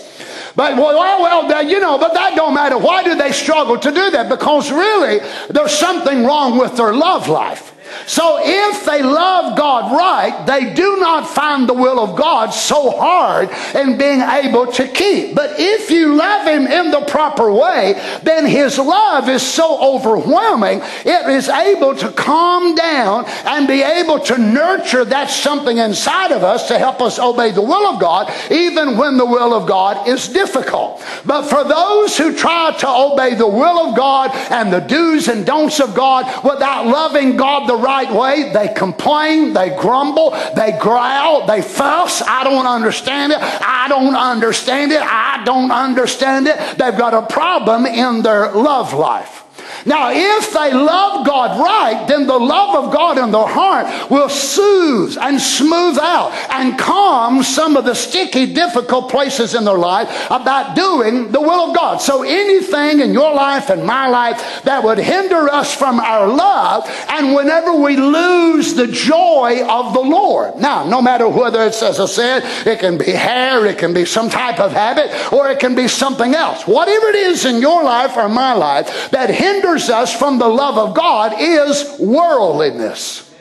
But well, well, well, you know, but that don't matter. Why do they struggle to do that? Because really, there's something wrong with their love life. So if they love God right, they do not find the will of God so hard in being able to keep. But if you love Him in the proper way, then His love is so overwhelming, it is able to calm down and be able to nurture that something inside of us to help us obey the will of God, even when the will of God is difficult. But for those who try to obey the will of God and the do's and don'ts of God without loving God the right way, they complain, they grumble, they growl, they fuss. I don't understand it. I don't understand it. I don't understand it. They've got a problem in their love life. Now, if they love God right, then the love of God in their heart will soothe and smooth out and calm some of the sticky, difficult places in their life about doing the will of God. So anything in your life and my life that would hinder us from our love, and whenever we lose the joy of the Lord. Now, no matter whether it's, as I said, it can be hair, it can be some type of habit, or it can be something else. Whatever it is in your life or my life that hinders us from the love of God is worldliness.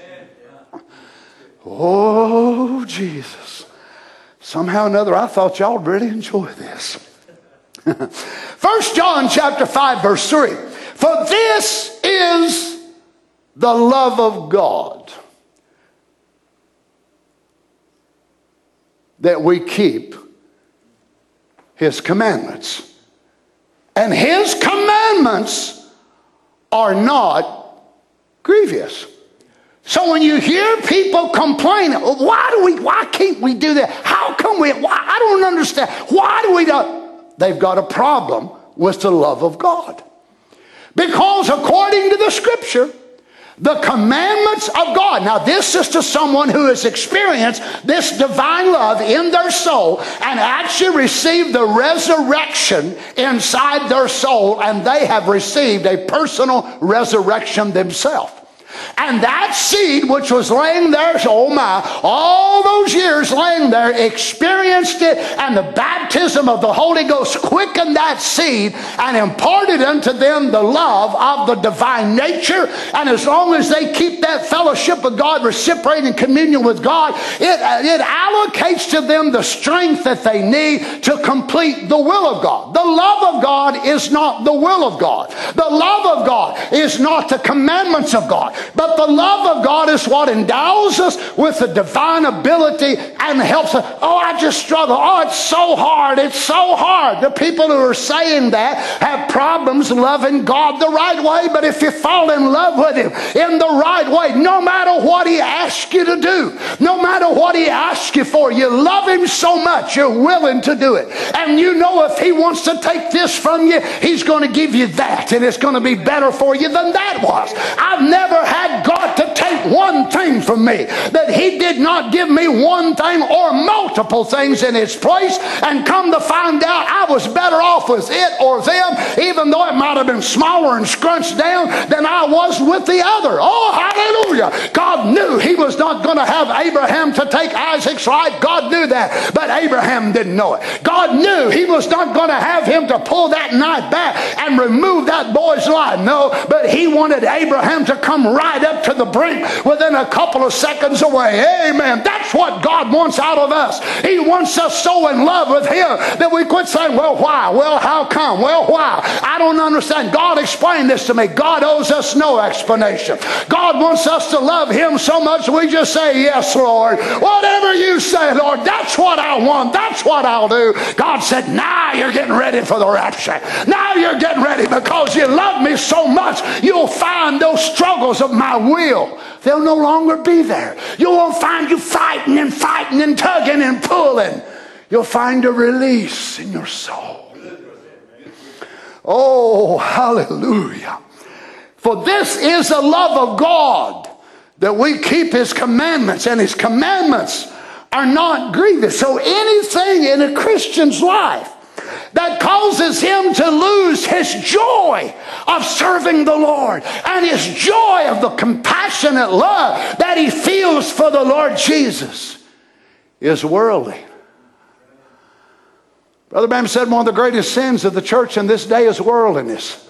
Oh, Jesus. Somehow or another, I thought y'all would really enjoy this. First John chapter 5, verse 3. For this is the love of God that we keep his commandments. And his commandments are not grievous. So when you hear people complaining, why do we, why can't we do that? How come we, why, I don't understand. Why do we not? They've got a problem with the love of God. Because according to the scripture, the commandments of God. Now, this is to someone who has experienced this divine love in their soul and actually received the resurrection inside their soul, and they have received a personal resurrection themselves. And that seed which was laying there, oh my, all those years laying there, experienced it, and the baptism of the Holy Ghost quickened that seed and imparted unto them the love of the divine nature. And as long as they keep that fellowship with God, reciprocating communion with God, it, it allocates to them the strength that they need to complete the will of God. The love of God is not the will of God. The love of God is not the commandments of God. But the love of God is what endows us with the divine ability and helps us. Oh, I just struggle. Oh, it's so hard. It's so hard. The people who are saying that have problems loving God the right way. But if you fall in love with Him in the right way, no matter what He asks you to do, no matter what He asks you for, you love Him so much, you're willing to do it. And you know if He wants to take this from you, He's going to give you that. And it's going to be better for you than that was. I've never had God to one thing from me, that He did not give me one thing or multiple things in its place, and come to find out I was better off with it or them, even though it might have been smaller and scrunched down than I was with the other. Oh, hallelujah. God knew He was not going to have Abraham to take Isaac's life. God knew that, but Abraham didn't know it. God knew He was not going to have him to pull that knife back and remove that boy's life. No, but He wanted Abraham to come right up to the brink within a couple of seconds away. Amen. That's what God wants out of us. He wants us so in love with Him that we quit saying, well, why? Well, how come? Well, why? I don't understand. God explained this to me. God owes us no explanation. God wants us to love Him so much we just say, yes, Lord. Whatever you say, Lord, that's what I want. That's what I'll do. God said, now you're getting ready for the rapture. Now you're getting ready because you love me so much, you'll find those struggles of my will. They'll no longer be there. You won't find you fighting and fighting and tugging and pulling. You'll find a release in your soul. Oh, hallelujah. For this is the love of God that we keep His commandments, and His commandments are not grievous. So anything in a Christian's life that causes him to lose his joy of serving the Lord and his joy of the compassionate love that he feels for the Lord Jesus is worldly. Brother Bam said one of the greatest sins of the church in this day is worldliness.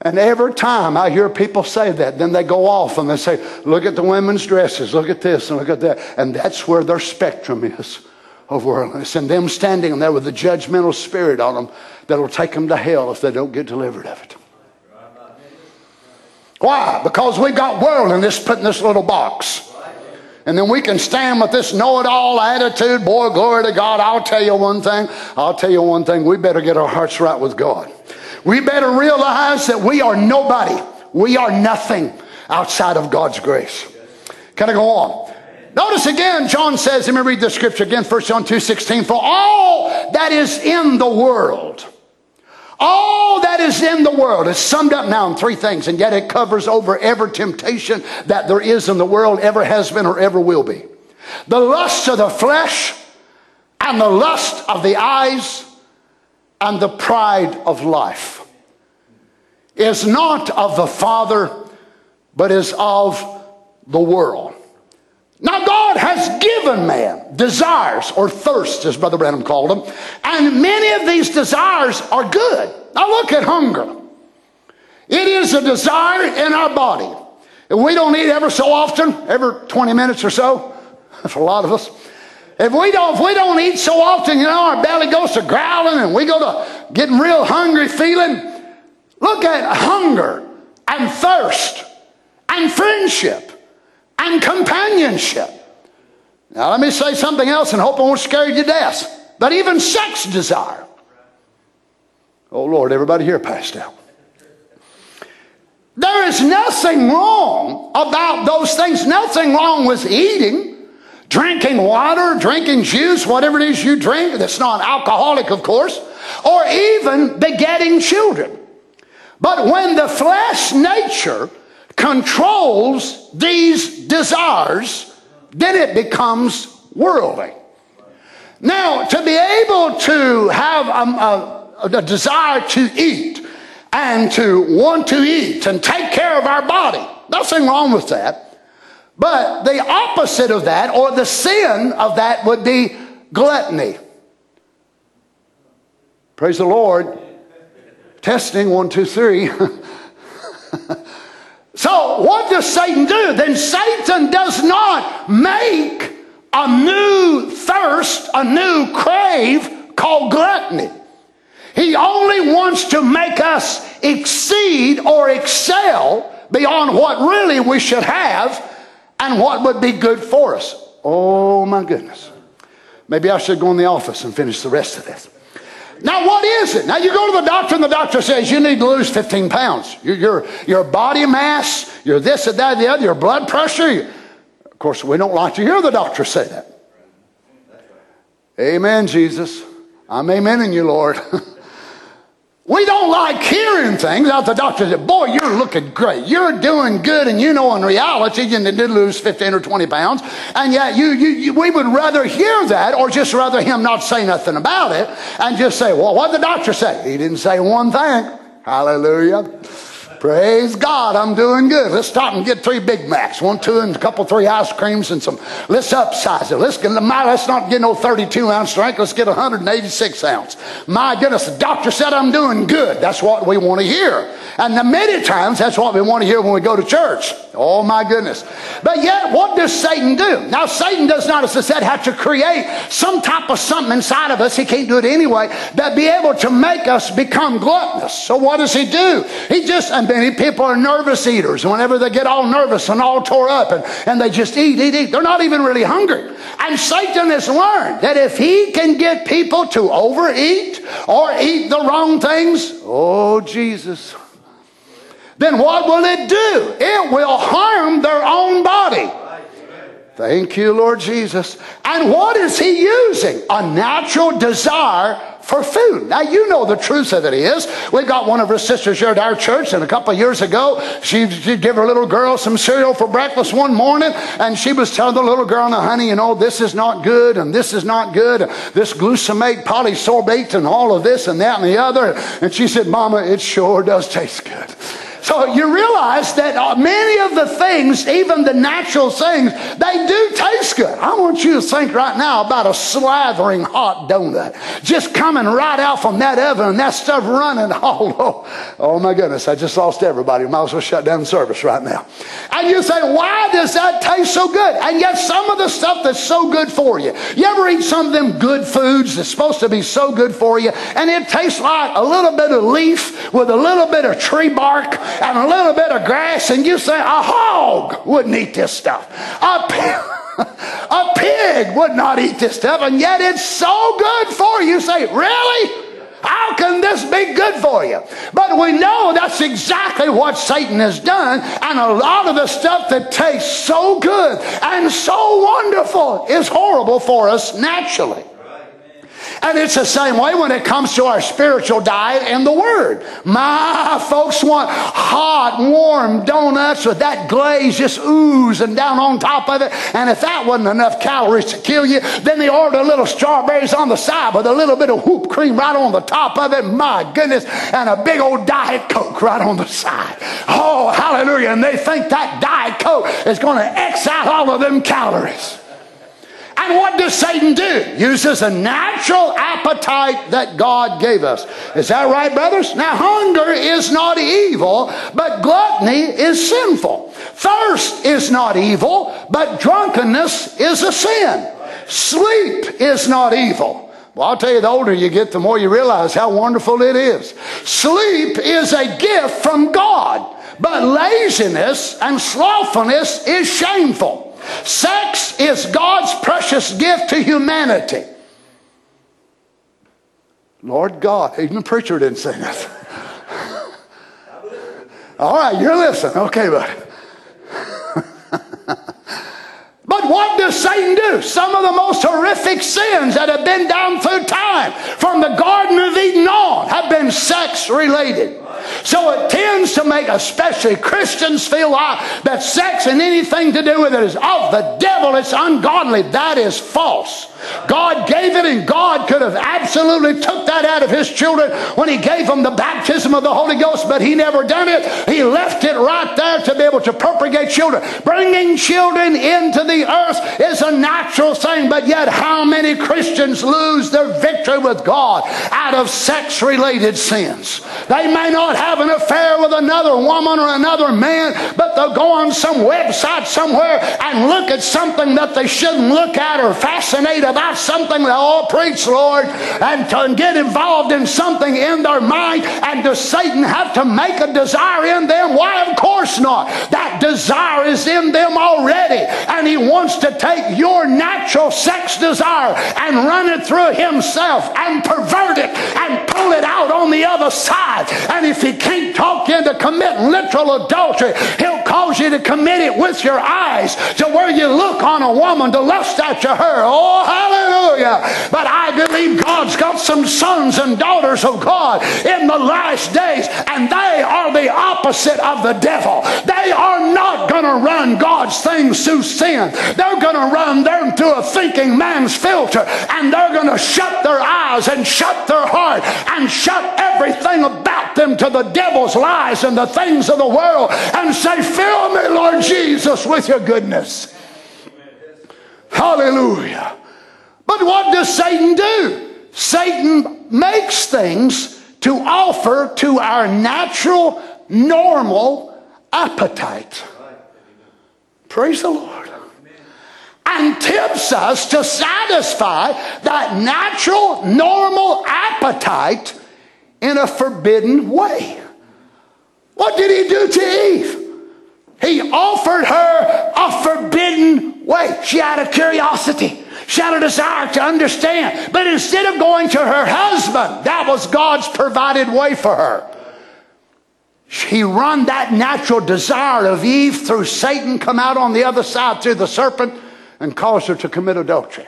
And every time I hear people say that, then they go off and they say, Look at the women's dresses, look at this and look at that. And that's where their spectrum is of worldliness and them standing there with a judgmental spirit on them that'll take them to hell if they don't get delivered of it. Why? Because we've got worldliness put in this little box. And then we can stand with this know it all attitude. Boy, glory to God. I'll tell you one thing. I'll tell you one thing. We better get our hearts right with God. We better realize that we are nobody. We are nothing outside of God's grace. Can I go on? Notice again, John says, let me read the scripture again, 1 John 2 16. For all that is in the world, All that is in the world is summed up now in three things, and yet it covers over every temptation that there is in the world, ever has been or ever will be. The lust of the flesh, and the lust of the eyes, and the pride of life is not of the Father, but is of the world. Now, God has given man desires or thirsts, as Brother Branham called them, and many of these desires are good. Now, look at hunger. It is a desire in our body. If we don't eat ever so often, every 20 minutes or so, for a lot of us, if we don't, if we don't eat so often, you know, our belly goes to growling and we go to getting real hungry feeling. Look at hunger and thirst and friendship and companionship. Now, let me say something else and hope I won't scare you to death. But even sex desire. Oh, Lord, everybody here passed out. There is nothing wrong about those things, nothing wrong with eating. Drinking water, drinking juice, whatever it is you drink that's not alcoholic, of course, or even begetting children. But when the flesh nature controls these desires, then it becomes worldly. Now, to be able to have a, a, a, desire to eat and to want to eat and take care of our body, nothing wrong with that. But the opposite of that, or the sin of that, would be gluttony. Praise the Lord. Testing, one, two, three. So, what does Satan do? Then Satan does not make a new thirst, a new crave called gluttony. He only wants to make us exceed or excel beyond what really we should have and what would be good for us. Oh my goodness. Maybe I should go in the office and finish the rest of this. Now, what is it? Now, you go to the doctor, and the doctor says you need to lose 15 pounds. Your, your, your body mass, your this and that, and the other, your blood pressure. Of course, we don't like to hear the doctor say that. Amen, Jesus. I'm amening you, Lord. We don't like hearing things out the doctor said, boy, you're looking great. You're doing good. And you know, in reality, you did lose 15 or 20 pounds. And yet you, you, you, we would rather hear that or just rather him not say nothing about it and just say, well, what did the doctor say? He didn't say one thing. Hallelujah. Praise God, I'm doing good. Let's stop and get three Big Macs, one, two, and a couple, three ice creams, and some. Let's upsize it. Let's get. The mile, let's not get no 32 ounce drink. Let's get 186 ounce. My goodness, the doctor said I'm doing good. That's what we want to hear. And the many times that's what we want to hear when we go to church. Oh my goodness. But yet, what does Satan do? Now, Satan does not, as I said, have to create some type of something inside of us. He can't do it anyway. That be able to make us become gluttonous. So what does he do? He just, and many people are nervous eaters. Whenever they get all nervous and all tore up and, and they just eat, eat, eat, they're not even really hungry. And Satan has learned that if he can get people to overeat or eat the wrong things, oh Jesus then what will it do? It will harm their own body. Thank you, Lord Jesus. And what is he using? A natural desire for food. Now, you know the truth of it is. We've got one of her sisters here at our church, and a couple of years ago, she, she gave her little girl some cereal for breakfast one morning, and she was telling the little girl, now, honey, you know, this is not good, and this is not good, this glutamate polysorbate, and all of this, and that, and the other. And she said, Mama, it sure does taste good. So you realize that uh, many of the things, even the natural things, they do taste good. I want you to think right now about a slathering hot donut just coming right out from that oven and that stuff running all over. Oh my goodness, I just lost everybody. Might as well shut down the service right now. And you say, why does that taste so good? And yet some of the stuff that's so good for you. You ever eat some of them good foods that's supposed to be so good for you and it tastes like a little bit of leaf with a little bit of tree bark and a little bit of grass, and you say, a hog wouldn't eat this stuff. A a pig would not eat this stuff, and yet it's so good for you. Say, really? How can this be good for you? But we know that's exactly what Satan has done, and a lot of the stuff that tastes so good and so wonderful is horrible for us naturally. And it's the same way when it comes to our spiritual diet and the Word. My folks want hot, warm donuts with that glaze just oozing down on top of it. And if that wasn't enough calories to kill you, then they order a little strawberries on the side with a little bit of whipped cream right on the top of it. My goodness. And a big old Diet Coke right on the side. Oh, hallelujah. And they think that Diet Coke is going to X out all of them calories. And what does Satan do? Uses a natural appetite that God gave us. Is that right, brothers? Now, hunger is not evil, but gluttony is sinful. Thirst is not evil, but drunkenness is a sin. Sleep is not evil. Well, I'll tell you, the older you get, the more you realize how wonderful it is. Sleep is a gift from God, but laziness and slothfulness is shameful. Sex is God's precious gift to humanity. Lord God, even the preacher didn't say nothing. All right, you're listening. Okay, buddy. But what does Satan do? Some of the most horrific sins that have been down through time, from the Garden of Eden on, have been sex related. So it tends to make especially Christians feel like that sex and anything to do with it is of the devil, it's ungodly. That is false. God gave it and God could have absolutely took that out of his children when he gave them the baptism of the Holy Ghost, but he never done it. He left it right there to be able to propagate children. Bringing children into the earth is a natural thing, but yet how many Christians lose their victory with God out of sex related sins? They may not have an affair with another woman or another man, but they'll go on some website somewhere and look at something that they shouldn't look at or fascinate about something that all preach, Lord, and to get involved in something in their mind. And does Satan have to make a desire in them? Why, of course not. That desire is in them already. And he wants to take your natural sex desire and run it through himself and pervert it and pull it out on the other side. And if he can't talk you into committing literal adultery, he'll cause you to commit it with your eyes to where you look on a woman to lust after her. Oh, hallelujah. But I believe God's got some sons and daughters of God in the last days, and they are the opposite of the devil. They are not going to run God's things through sin. They're going to run them through a thinking man's filter, and they're going to shut their eyes and shut their heart and shut everything about them to the devil's lies and the things of the world and say, Fill me, Lord Jesus, with your goodness. Hallelujah. But what does Satan do? Satan makes things to offer to our natural, normal appetite. Praise the Lord. And tempts us to satisfy that natural, normal appetite in a forbidden way. What did he do to Eve? He offered her a forbidden way. She had a curiosity. She had a desire to understand. But instead of going to her husband, that was God's provided way for her. He run that natural desire of Eve through Satan, come out on the other side through the serpent, and cause her to commit adultery.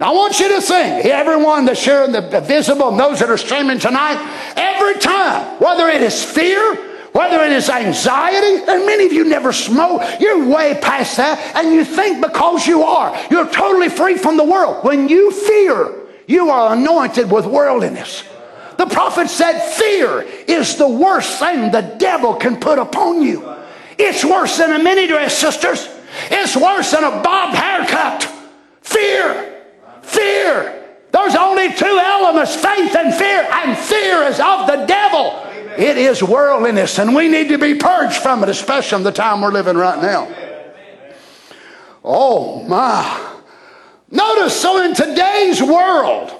Now, I want you to think, everyone that's sharing the visible and those that are streaming tonight, every time, whether it is fear, whether it is anxiety, and many of you never smoke, you're way past that, and you think because you are, you're totally free from the world. When you fear, you are anointed with worldliness. The prophet said, Fear is the worst thing the devil can put upon you. It's worse than a mini dress, sisters. It's worse than a bob haircut. Fear. Fear. There's only two elements faith and fear, and fear is of the devil. It is worldliness, and we need to be purged from it, especially in the time we're living right now. Oh, my. Notice, so in today's world,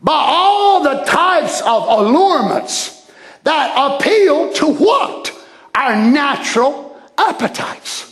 by all the types of allurements that appeal to what? Our natural appetites.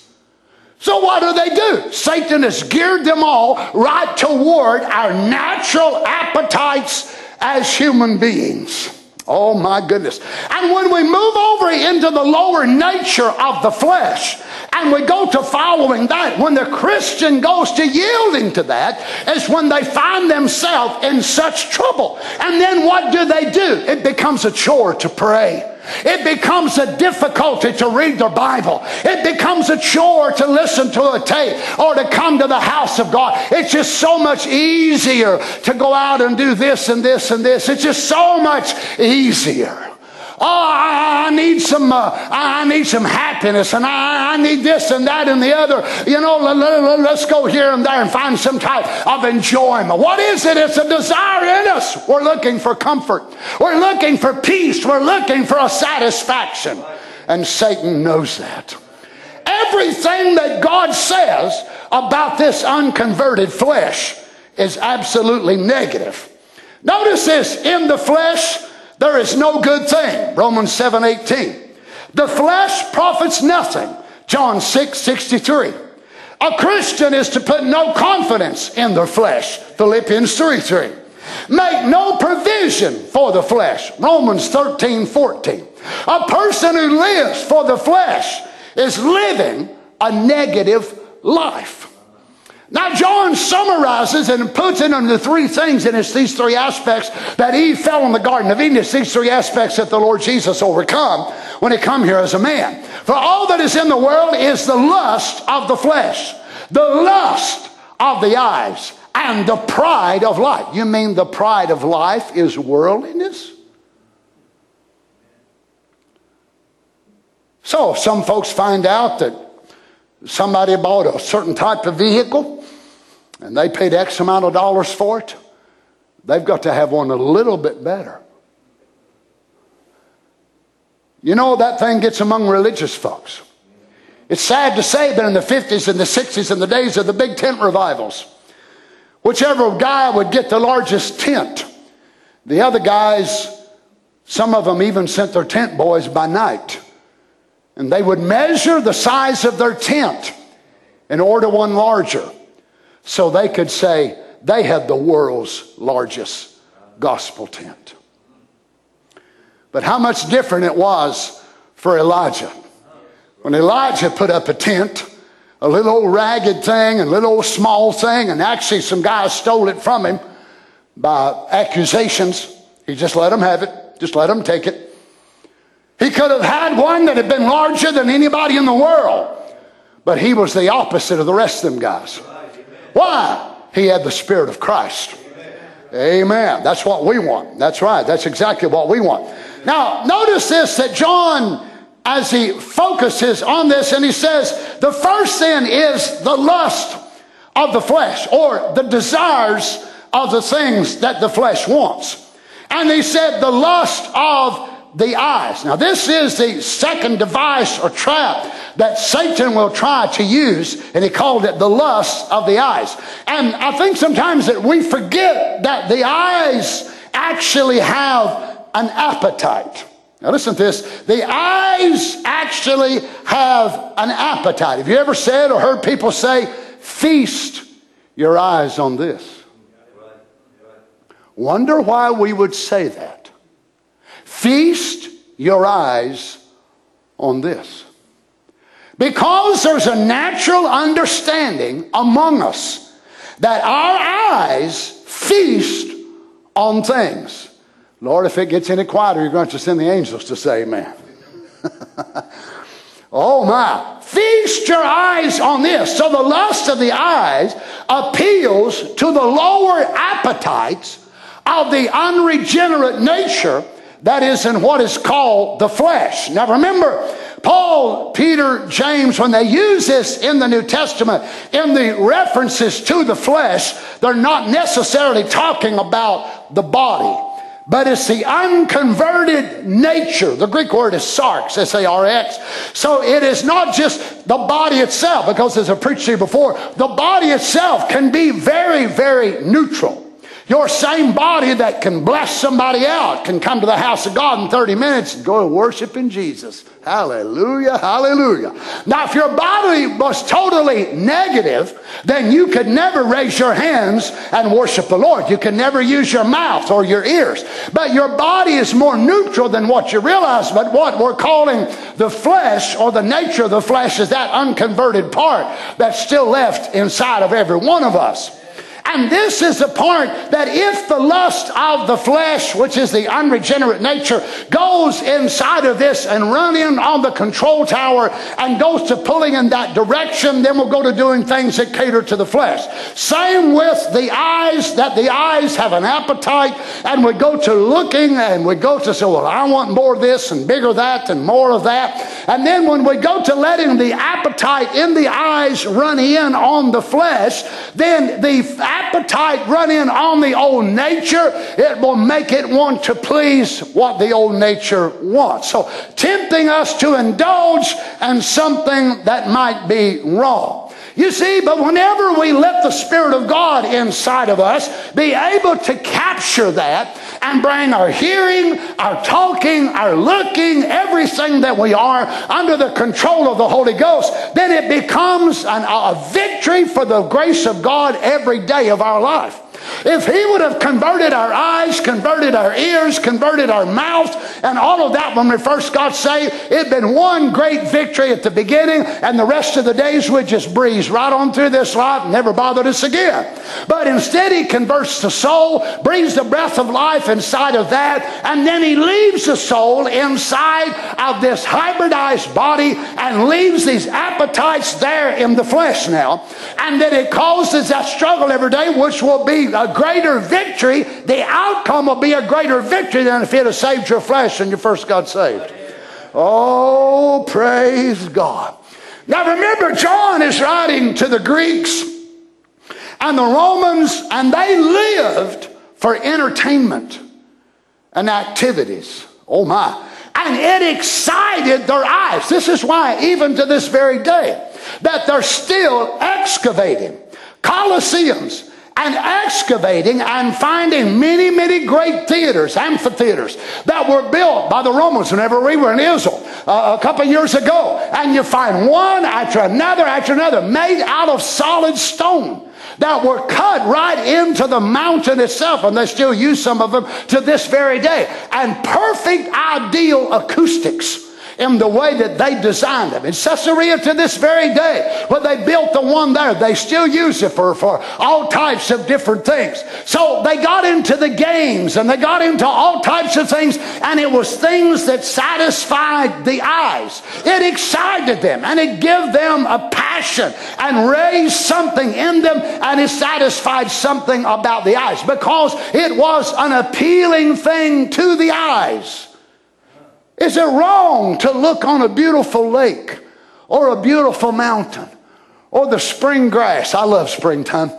So what do they do? Satan has geared them all right toward our natural appetites as human beings. Oh my goodness. And when we move over into the lower nature of the flesh and we go to following that. When the Christian goes to yielding to that, is when they find themselves in such trouble. And then what do they do? It becomes a chore to pray. It becomes a difficulty to read the Bible. It becomes a chore to listen to a tape or to come to the house of God. It's just so much easier to go out and do this and this and this. It's just so much easier. Oh, I, I need some, uh, I need some happiness, and I, I, need this and that and the other. You know, let, let, let's go here and there and find some type of enjoyment. What is it? It's a desire in us. We're looking for comfort. We're looking for peace. We're looking for a satisfaction, and Satan knows that. Everything that God says about this unconverted flesh is absolutely negative. Notice this in the flesh there is no good thing. Romans 7 18. The flesh profits nothing. John 6 63. A Christian is to put no confidence in their flesh. Philippians 3 3. Make no provision for the flesh. Romans 13 14. A person who lives for the flesh is living a negative life. Now, John summarizes and puts it into three things, and it's these three aspects that Eve fell in the Garden of Eden. It's these three aspects that the Lord Jesus overcome when he come here as a man. For all that is in the world is the lust of the flesh, the lust of the eyes, and the pride of life. You mean the pride of life is worldliness? So, some folks find out that somebody bought a certain type of vehicle and they paid X amount of dollars for it, they've got to have one a little bit better. You know, that thing gets among religious folks. It's sad to say, but in the 50s and the 60s and the days of the big tent revivals, whichever guy would get the largest tent, the other guys, some of them even sent their tent boys by night. And they would measure the size of their tent and order one larger so they could say they had the world's largest gospel tent. But how much different it was for Elijah. When Elijah put up a tent, a little old ragged thing, a little old small thing, and actually some guys stole it from him by accusations. He just let them have it, just let them take it. He could have had one that had been larger than anybody in the world, but he was the opposite of the rest of them guys. Why? He had the Spirit of Christ. Amen. That's what we want. That's right. That's exactly what we want. Now, notice this that John, as he focuses on this, and he says, the first sin is the lust of the flesh or the desires of the things that the flesh wants. And he said, the lust of the eyes. Now, this is the second device or trap that Satan will try to use, and he called it the lust of the eyes. And I think sometimes that we forget that the eyes actually have an appetite. Now, listen to this. The eyes actually have an appetite. Have you ever said or heard people say, Feast your eyes on this? Wonder why we would say that. Feast your eyes on this. Because there's a natural understanding among us that our eyes feast on things. Lord, if it gets any quieter, you're going to, to send the angels to say amen. oh my. Feast your eyes on this. So the lust of the eyes appeals to the lower appetites of the unregenerate nature that is in what is called the flesh. Now remember, Paul, Peter, James, when they use this in the New Testament, in the references to the flesh, they're not necessarily talking about the body. But it's the unconverted nature. The Greek word is sarx, S A R X. So it is not just the body itself, because as I preached to you before, the body itself can be very, very neutral. Your same body that can bless somebody out can come to the house of God in 30 minutes and go worshiping Jesus. Hallelujah, hallelujah. Now, if your body was totally negative, then you could never raise your hands and worship the Lord. You can never use your mouth or your ears. But your body is more neutral than what you realize. But what we're calling the flesh or the nature of the flesh is that unconverted part that's still left inside of every one of us. And this is the point that if the lust of the flesh, which is the unregenerate nature, goes inside of this and run in on the control tower and goes to pulling in that direction, then we'll go to doing things that cater to the flesh. Same with the eyes, that the eyes have an appetite and we go to looking and we go to say, well, I want more of this and bigger that and more of that. And then when we go to letting the appetite in the eyes run in on the flesh, then the appetite run in on the old nature, it will make it want to please what the old nature wants. So tempting us to indulge in something that might be wrong. You see, but whenever we let the Spirit of God inside of us be able to capture that and bring our hearing, our talking, our looking, everything that we are under the control of the Holy Ghost, then it becomes an, a victory for the grace of God every day of our life. If He would have converted our eyes, converted our ears, converted our mouths, and all of that when we first got saved, it'd been one great victory at the beginning, and the rest of the days would just breeze right on through this life and never bothered us again. But instead, He converts the soul, breathes the breath of life inside of that, and then He leaves the soul inside of this hybridized body and leaves these appetites there in the flesh now. And then it causes that struggle every day, which will be a greater victory, the outcome will be a greater victory than if it had saved your flesh and you first got saved. Oh, praise God. Now remember, John is writing to the Greeks and the Romans, and they lived for entertainment and activities. Oh my. And it excited their eyes. This is why, even to this very day, that they're still excavating colosseums and excavating and finding many, many great theaters, amphitheaters that were built by the Romans whenever we were in Israel uh, a couple years ago. And you find one after another after another made out of solid stone that were cut right into the mountain itself, and they still use some of them to this very day. And perfect ideal acoustics in the way that they designed them. In Caesarea to this very day, when they built the one there, they still use it for, for all types of different things. So they got into the games and they got into all types of things, and it was things that satisfied the eyes. It excited them and it gave them a passion and raised something in them and it satisfied something about the eyes because it was an appealing thing to the eyes. Is it wrong to look on a beautiful lake or a beautiful mountain or the spring grass? I love springtime.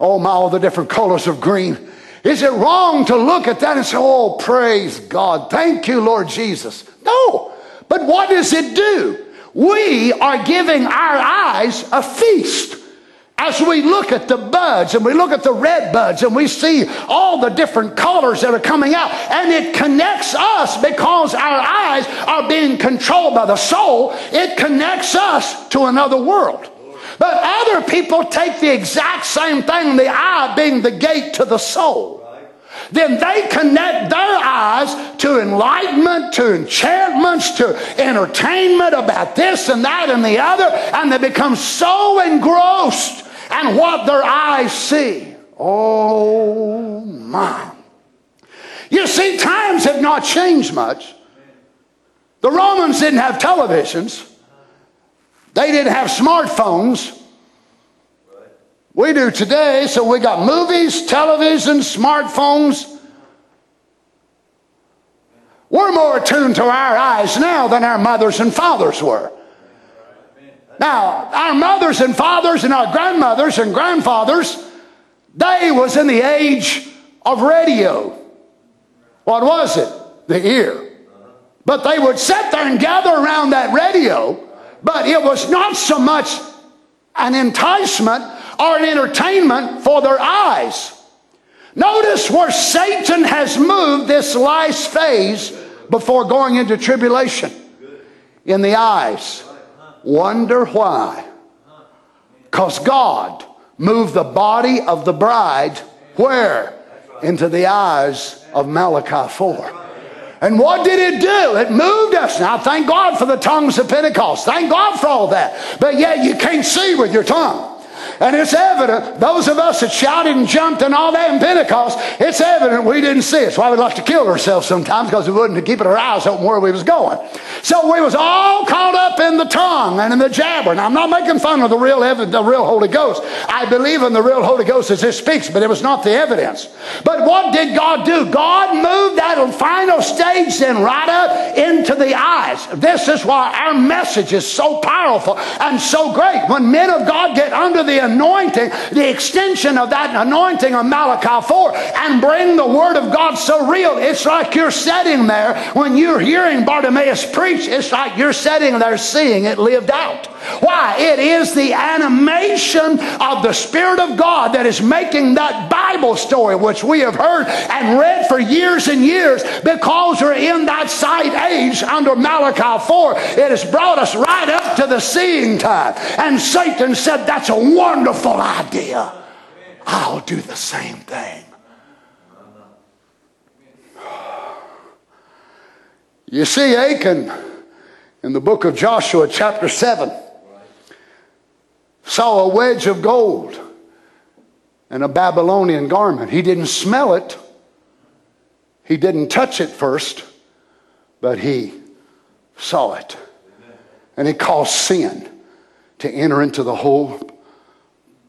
Oh my, all the different colors of green. Is it wrong to look at that and say, Oh, praise God. Thank you, Lord Jesus? No. But what does it do? We are giving our eyes a feast as we look at the buds and we look at the red buds and we see all the different colors that are coming out, and it connects us because our eyes are being controlled by the soul, it connects us to another world. But other people take the exact same thing, the eye being the gate to the soul. Then they connect their eyes to enlightenment, to enchantments, to entertainment about this and that and the other, and they become so engrossed and what their eyes see. Oh my. You see, times have not changed much. The Romans didn't have televisions, they didn't have smartphones. We do today, so we got movies, television, smartphones. We're more attuned to our eyes now than our mothers and fathers were. Now, our mothers and fathers and our grandmothers and grandfathers, they was in the age of radio. What was it? The ear. But they would sit there and gather around that radio, but it was not so much an enticement or an entertainment for their eyes. Notice where Satan has moved this last phase before going into tribulation in the eyes. Wonder why? Because God moved the body of the bride where? Into the eyes of Malachi 4. And what did it do? It moved us. Now, thank God for the tongues of Pentecost. Thank God for all that. But yet, you can't see with your tongue. And it's evident, those of us that shouted and jumped and all that in Pentecost, it's evident we didn't see it. That's why we like to kill ourselves sometimes because we wouldn't keep our eyes open where we was going. So we was all caught up in the tongue and in the jabber. Now I'm not making fun of the real the real Holy Ghost. I believe in the real Holy Ghost as it speaks, but it was not the evidence. But what did God do? God moved that final stage then right up into the eyes. This is why our message is so powerful and so great. When men of God get under the anointing, the extension of that anointing of Malachi 4, and bring the Word of God so real. It's like you're sitting there when you're hearing Bartimaeus preach, it's like you're sitting there seeing it lived out. Why? It is the animation of the Spirit of God that is making that Bible story, which we have heard and read for years and years, because we're in that sight age under Malachi 4. It has brought us right up to the seeing time. And Satan said, That's a wonderful idea. I'll do the same thing. You see, Achan in the book of Joshua, chapter 7, saw a wedge of gold and a Babylonian garment. He didn't smell it, he didn't touch it first, but he saw it. And it caused sin to enter into the whole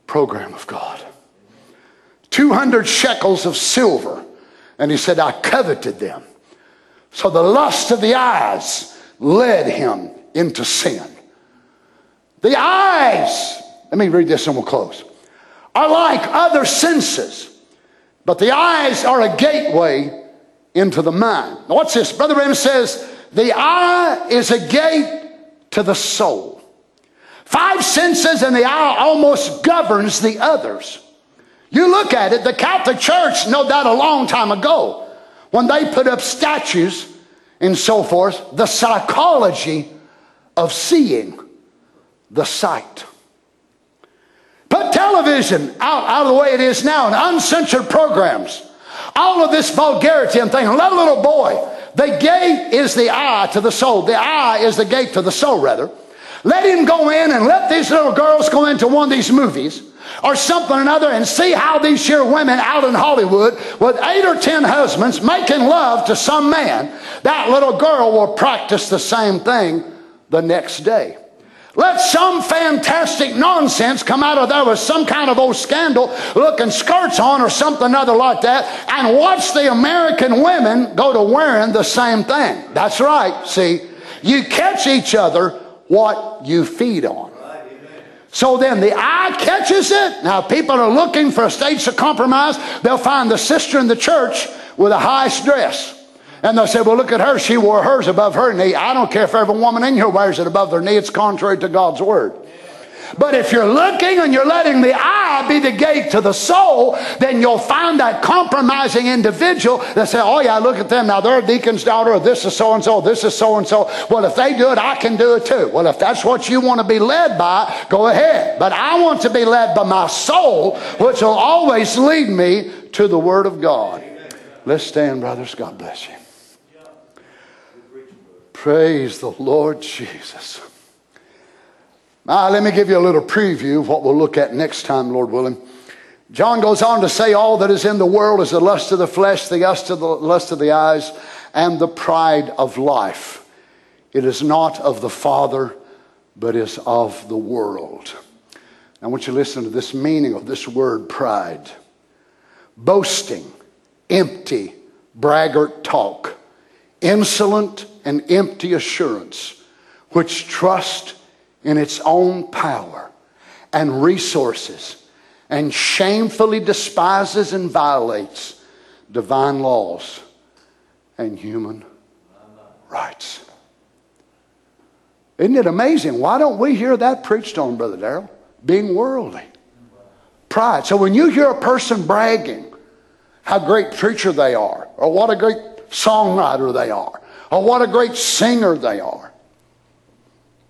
program of God. 200 shekels of silver. And he said, I coveted them. So the lust of the eyes led him into sin. The eyes, let me read this and we'll close, are like other senses, but the eyes are a gateway into the mind. Now, what's this? Brother Branham says, the eye is a gate to the soul. Five senses and the eye almost governs the others. You look at it, the Catholic Church know that a long time ago when they put up statues and so forth, the psychology of seeing the sight. Television out, out of the way it is now and uncensored programs. All of this vulgarity and thing. Let a little boy. The gate is the eye to the soul. The eye is the gate to the soul, rather. Let him go in and let these little girls go into one of these movies or something or another and see how these here women out in Hollywood with eight or ten husbands making love to some man. That little girl will practice the same thing the next day. Let some fantastic nonsense come out of there with some kind of old scandal looking skirts on or something other like that and watch the American women go to wearing the same thing. That's right. See, you catch each other what you feed on. So then the eye catches it. Now, people are looking for a stage of compromise. They'll find the sister in the church with a high dress. And they'll say, well, look at her. She wore hers above her knee. I don't care if every woman in here wears it above their knee. It's contrary to God's word. But if you're looking and you're letting the eye be the gate to the soul, then you'll find that compromising individual that say, oh yeah, look at them. Now they're a deacon's daughter, or this is so and so, this is so and so. Well, if they do it, I can do it too. Well, if that's what you want to be led by, go ahead. But I want to be led by my soul, which will always lead me to the Word of God. Let's stand, brothers. God bless you. Praise the Lord Jesus. Now, let me give you a little preview of what we'll look at next time, Lord willing. John goes on to say, All that is in the world is the lust of the flesh, the lust of the, lust of the eyes, and the pride of life. It is not of the Father, but is of the world. I want you to listen to this meaning of this word pride boasting, empty, braggart talk, insolent and empty assurance, which trusts in its own power and resources and shamefully despises and violates divine laws and human rights. Isn't it amazing? Why don't we hear that preached on, Brother Darrell? Being worldly. Pride. So when you hear a person bragging, how great preacher they are, or what a great songwriter they are, or what a great singer they are.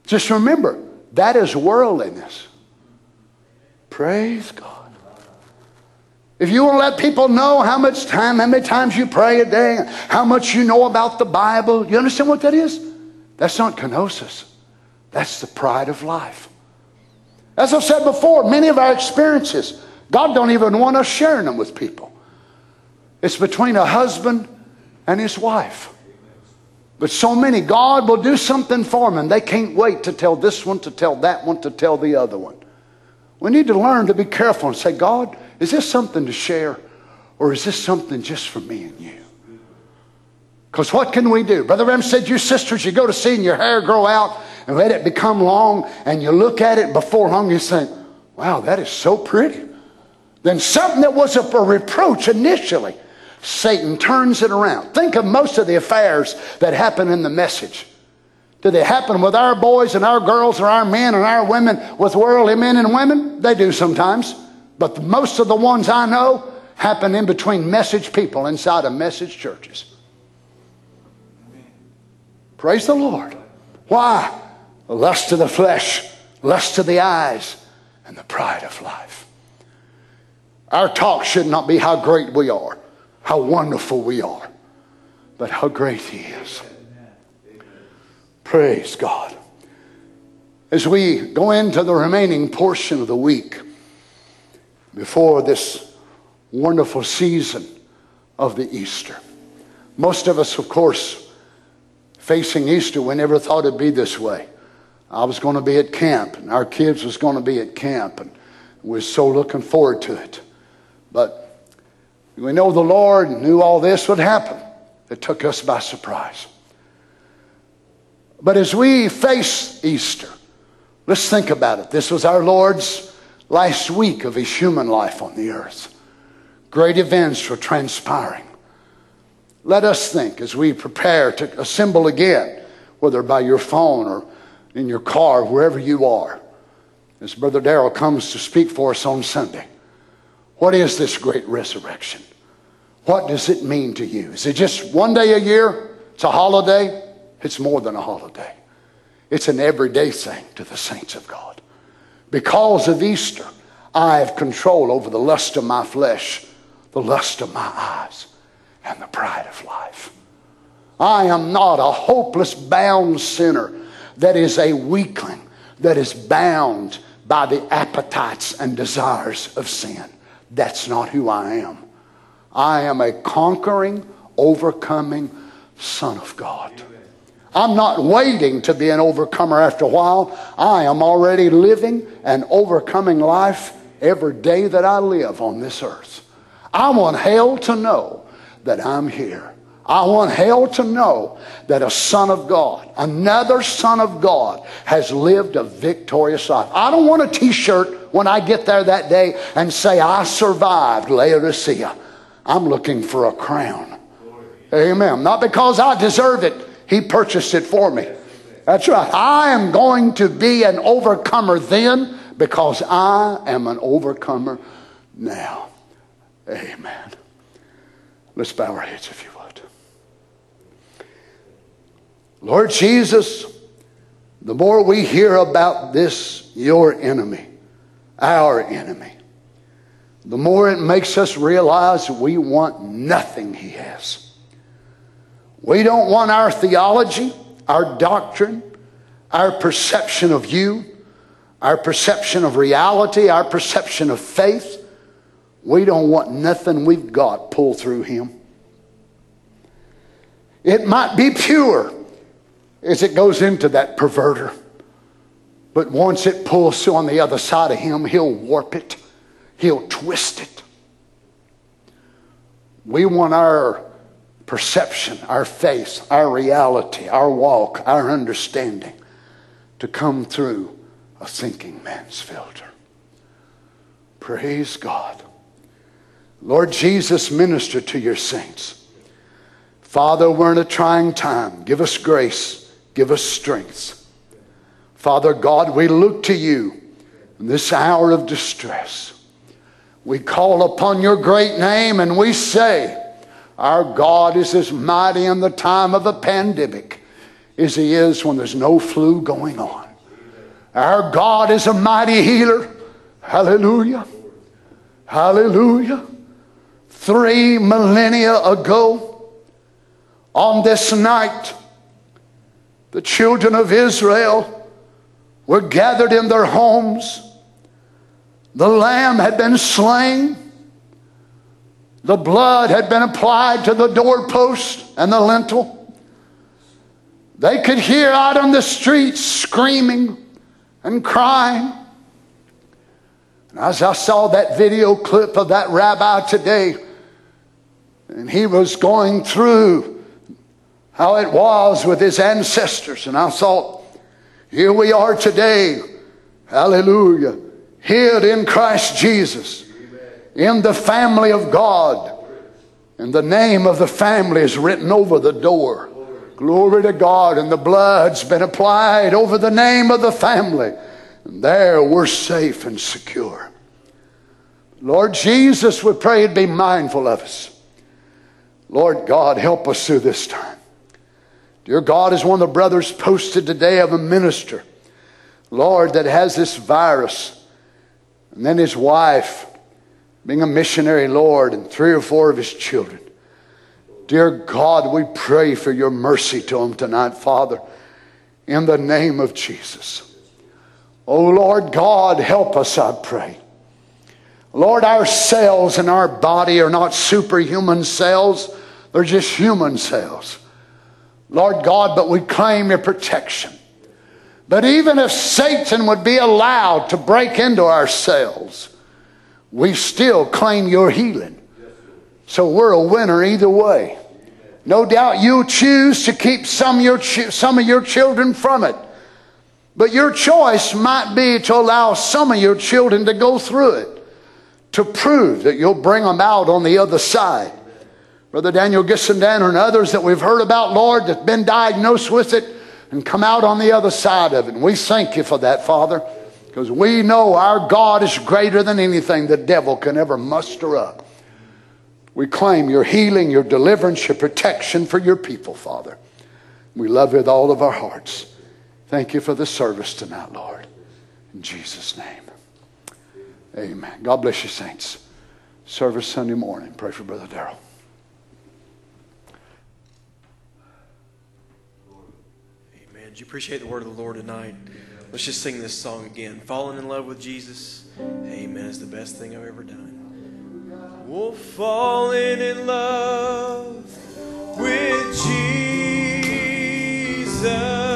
Just remember, that is worldliness. Praise God. If you want to let people know how much time, how many times you pray a day, how much you know about the Bible, you understand what that is? That's not kenosis. That's the pride of life. As I've said before, many of our experiences, God don't even want us sharing them with people. It's between a husband and his wife. But so many, God will do something for them, and they can't wait to tell this one, to tell that one, to tell the other one. We need to learn to be careful and say, God, is this something to share, or is this something just for me and you? Because what can we do? Brother Branham said, You sisters, you go to see and your hair grow out and let it become long, and you look at it before long, you think, Wow, that is so pretty. Then something that was a reproach initially, Satan turns it around. Think of most of the affairs that happen in the message. Do they happen with our boys and our girls or our men and our women with worldly men and women? They do sometimes. But most of the ones I know happen in between message people inside of message churches. Praise the Lord. Why? Lust of the flesh, lust of the eyes, and the pride of life. Our talk should not be how great we are, how wonderful we are, but how great He is. Praise God. As we go into the remaining portion of the week, before this wonderful season of the Easter. Most of us, of course, facing Easter, we never thought it'd be this way. I was going to be at camp, and our kids was going to be at camp, and we are so looking forward to it. But we know the Lord knew all this would happen. It took us by surprise. But as we face Easter, let's think about it. This was our Lord's last week of his human life on the earth. Great events were transpiring. Let us think as we prepare to assemble again, whether by your phone or in your car, wherever you are, as Brother Darrell comes to speak for us on Sunday. What is this great resurrection? What does it mean to you? Is it just one day a year? It's a holiday? It's more than a holiday. It's an everyday thing to the saints of God. Because of Easter, I have control over the lust of my flesh, the lust of my eyes, and the pride of life. I am not a hopeless bound sinner that is a weakling, that is bound by the appetites and desires of sin. That's not who I am. I am a conquering, overcoming Son of God. I'm not waiting to be an overcomer after a while. I am already living an overcoming life every day that I live on this earth. I want hell to know that I'm here. I want hell to know that a son of God, another son of God, has lived a victorious life. I don't want a t shirt when I get there that day and say, I survived Laodicea. I'm looking for a crown. Amen. Not because I deserve it, he purchased it for me. That's right. I am going to be an overcomer then because I am an overcomer now. Amen. Let's bow our heads if you would. Lord Jesus, the more we hear about this, your enemy, our enemy, the more it makes us realize we want nothing he has. We don't want our theology, our doctrine, our perception of you, our perception of reality, our perception of faith. We don't want nothing we've got pulled through him. It might be pure as it goes into that perverter. But once it pulls on the other side of him, he'll warp it, he'll twist it. We want our perception, our faith, our reality, our walk, our understanding to come through a thinking man's filter. Praise God. Lord Jesus, minister to your saints. Father, we're in a trying time. Give us grace, give us strength. Father God, we look to you in this hour of distress. We call upon your great name and we say, Our God is as mighty in the time of a pandemic as he is when there's no flu going on. Our God is a mighty healer. Hallelujah. Hallelujah. Three millennia ago, on this night, the children of Israel were gathered in their homes the lamb had been slain. The blood had been applied to the doorpost and the lintel. They could hear out on the streets screaming and crying. And as I saw that video clip of that rabbi today, and he was going through how it was with his ancestors, and I thought, here we are today. Hallelujah hid in Christ Jesus, in the family of God. And the name of the family is written over the door. Glory to God. And the blood's been applied over the name of the family. And there we're safe and secure. Lord Jesus, we pray you'd be mindful of us. Lord God, help us through this time. Dear God, as one of the brothers posted today of a minister, Lord, that has this virus. And then his wife, being a missionary, Lord, and three or four of his children. Dear God, we pray for your mercy to them tonight, Father, in the name of Jesus. Oh, Lord God, help us, I pray. Lord, our cells in our body are not superhuman cells, they're just human cells. Lord God, but we claim your protection. But even if Satan would be allowed to break into our cells, we still claim your healing. So we're a winner either way. No doubt you choose to keep some of your, some of your children from it. But your choice might be to allow some of your children to go through it to prove that you'll bring them out on the other side. Brother Daniel Gissendan and others that we've heard about, Lord, that's been diagnosed with it, and come out on the other side of it. And we thank you for that, Father, because we know our God is greater than anything the devil can ever muster up. We claim your healing, your deliverance, your protection for your people, Father. We love you with all of our hearts. Thank you for the service tonight, Lord. In Jesus' name. Amen. God bless you, saints. Service Sunday morning. Pray for Brother Darrell. Did you appreciate the word of the Lord tonight? Let's just sing this song again. Falling in love with Jesus, amen, is the best thing I've ever done. Oh, falling in love with Jesus. Jesus.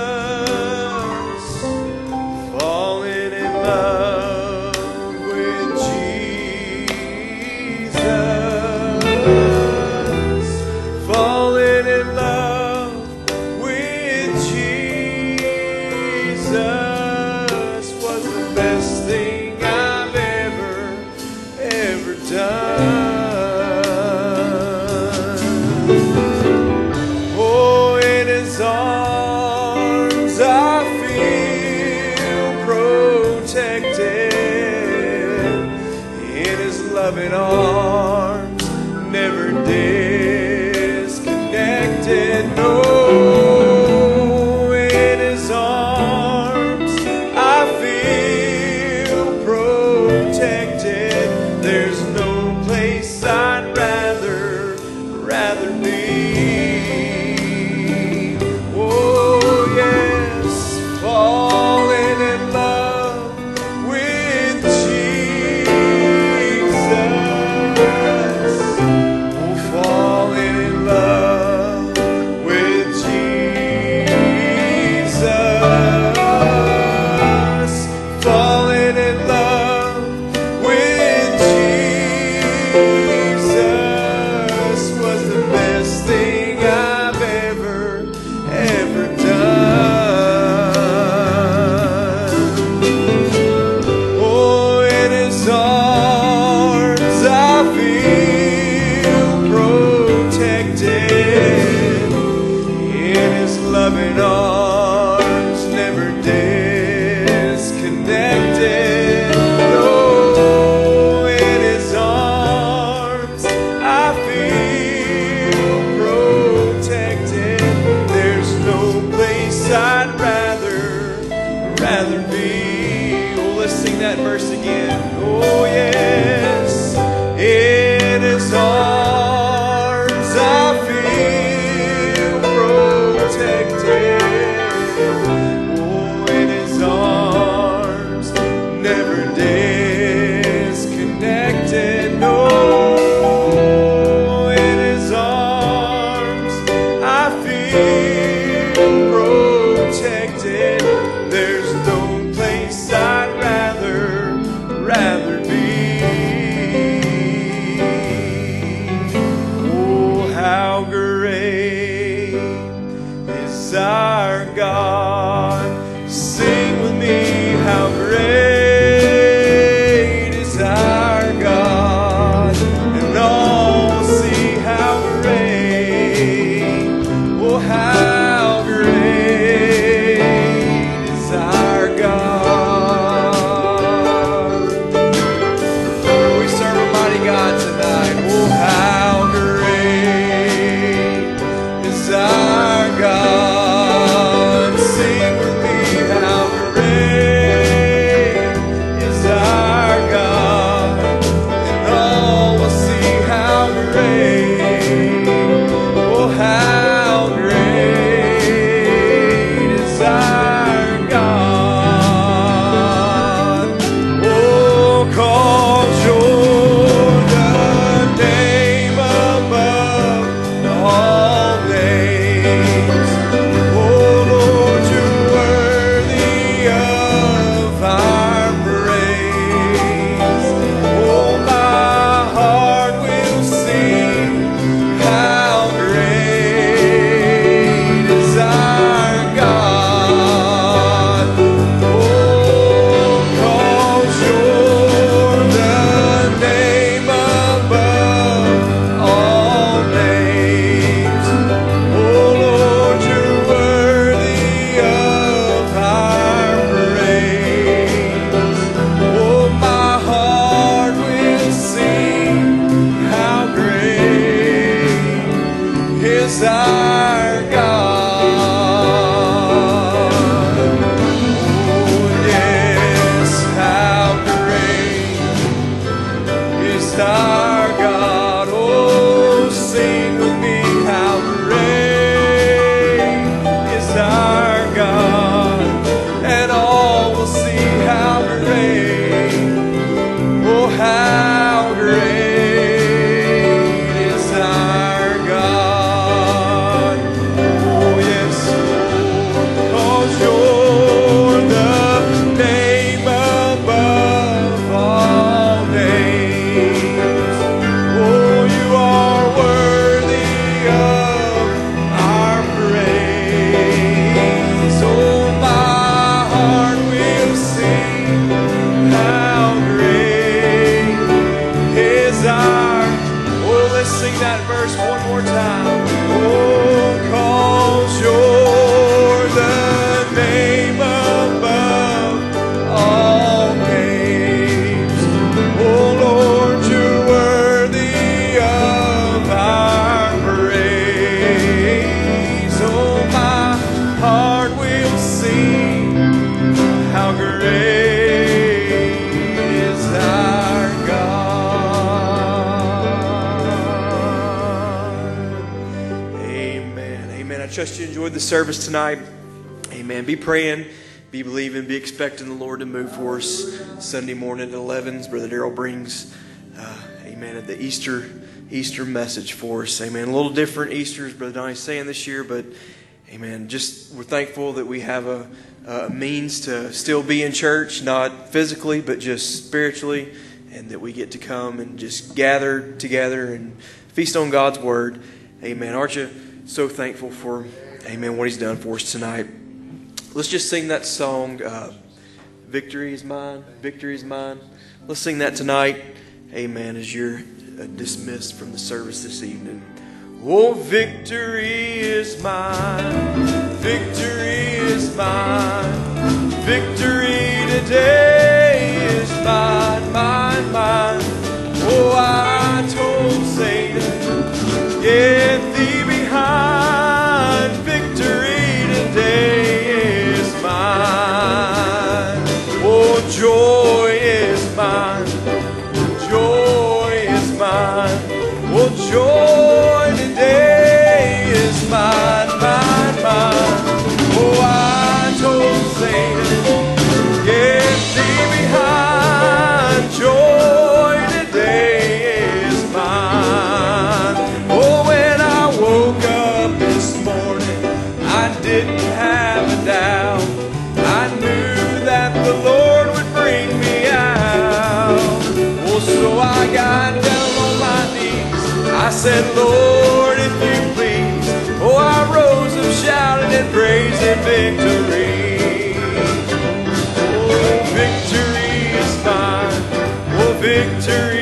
Praying, be believing, be expecting the Lord to move for us Sunday morning at 11. Brother Darrell brings, uh, amen, at the Easter Easter message for us. Amen. A little different Easter, as Brother Donnie's saying this year, but amen. Just we're thankful that we have a, a means to still be in church, not physically, but just spiritually, and that we get to come and just gather together and feast on God's word. Amen. Aren't you so thankful for Amen. What he's done for us tonight. Let's just sing that song, uh, Victory is Mine. Victory is Mine. Let's sing that tonight. Amen. As you're uh, dismissed from the service this evening. Oh, victory is mine. Victory is mine. Victory today is mine, mine, mine. Oh, I told Satan, get thee behind. Said, Lord, if you please. Oh, I rose up shouting and praising victory. Oh, victory is mine. Oh, victory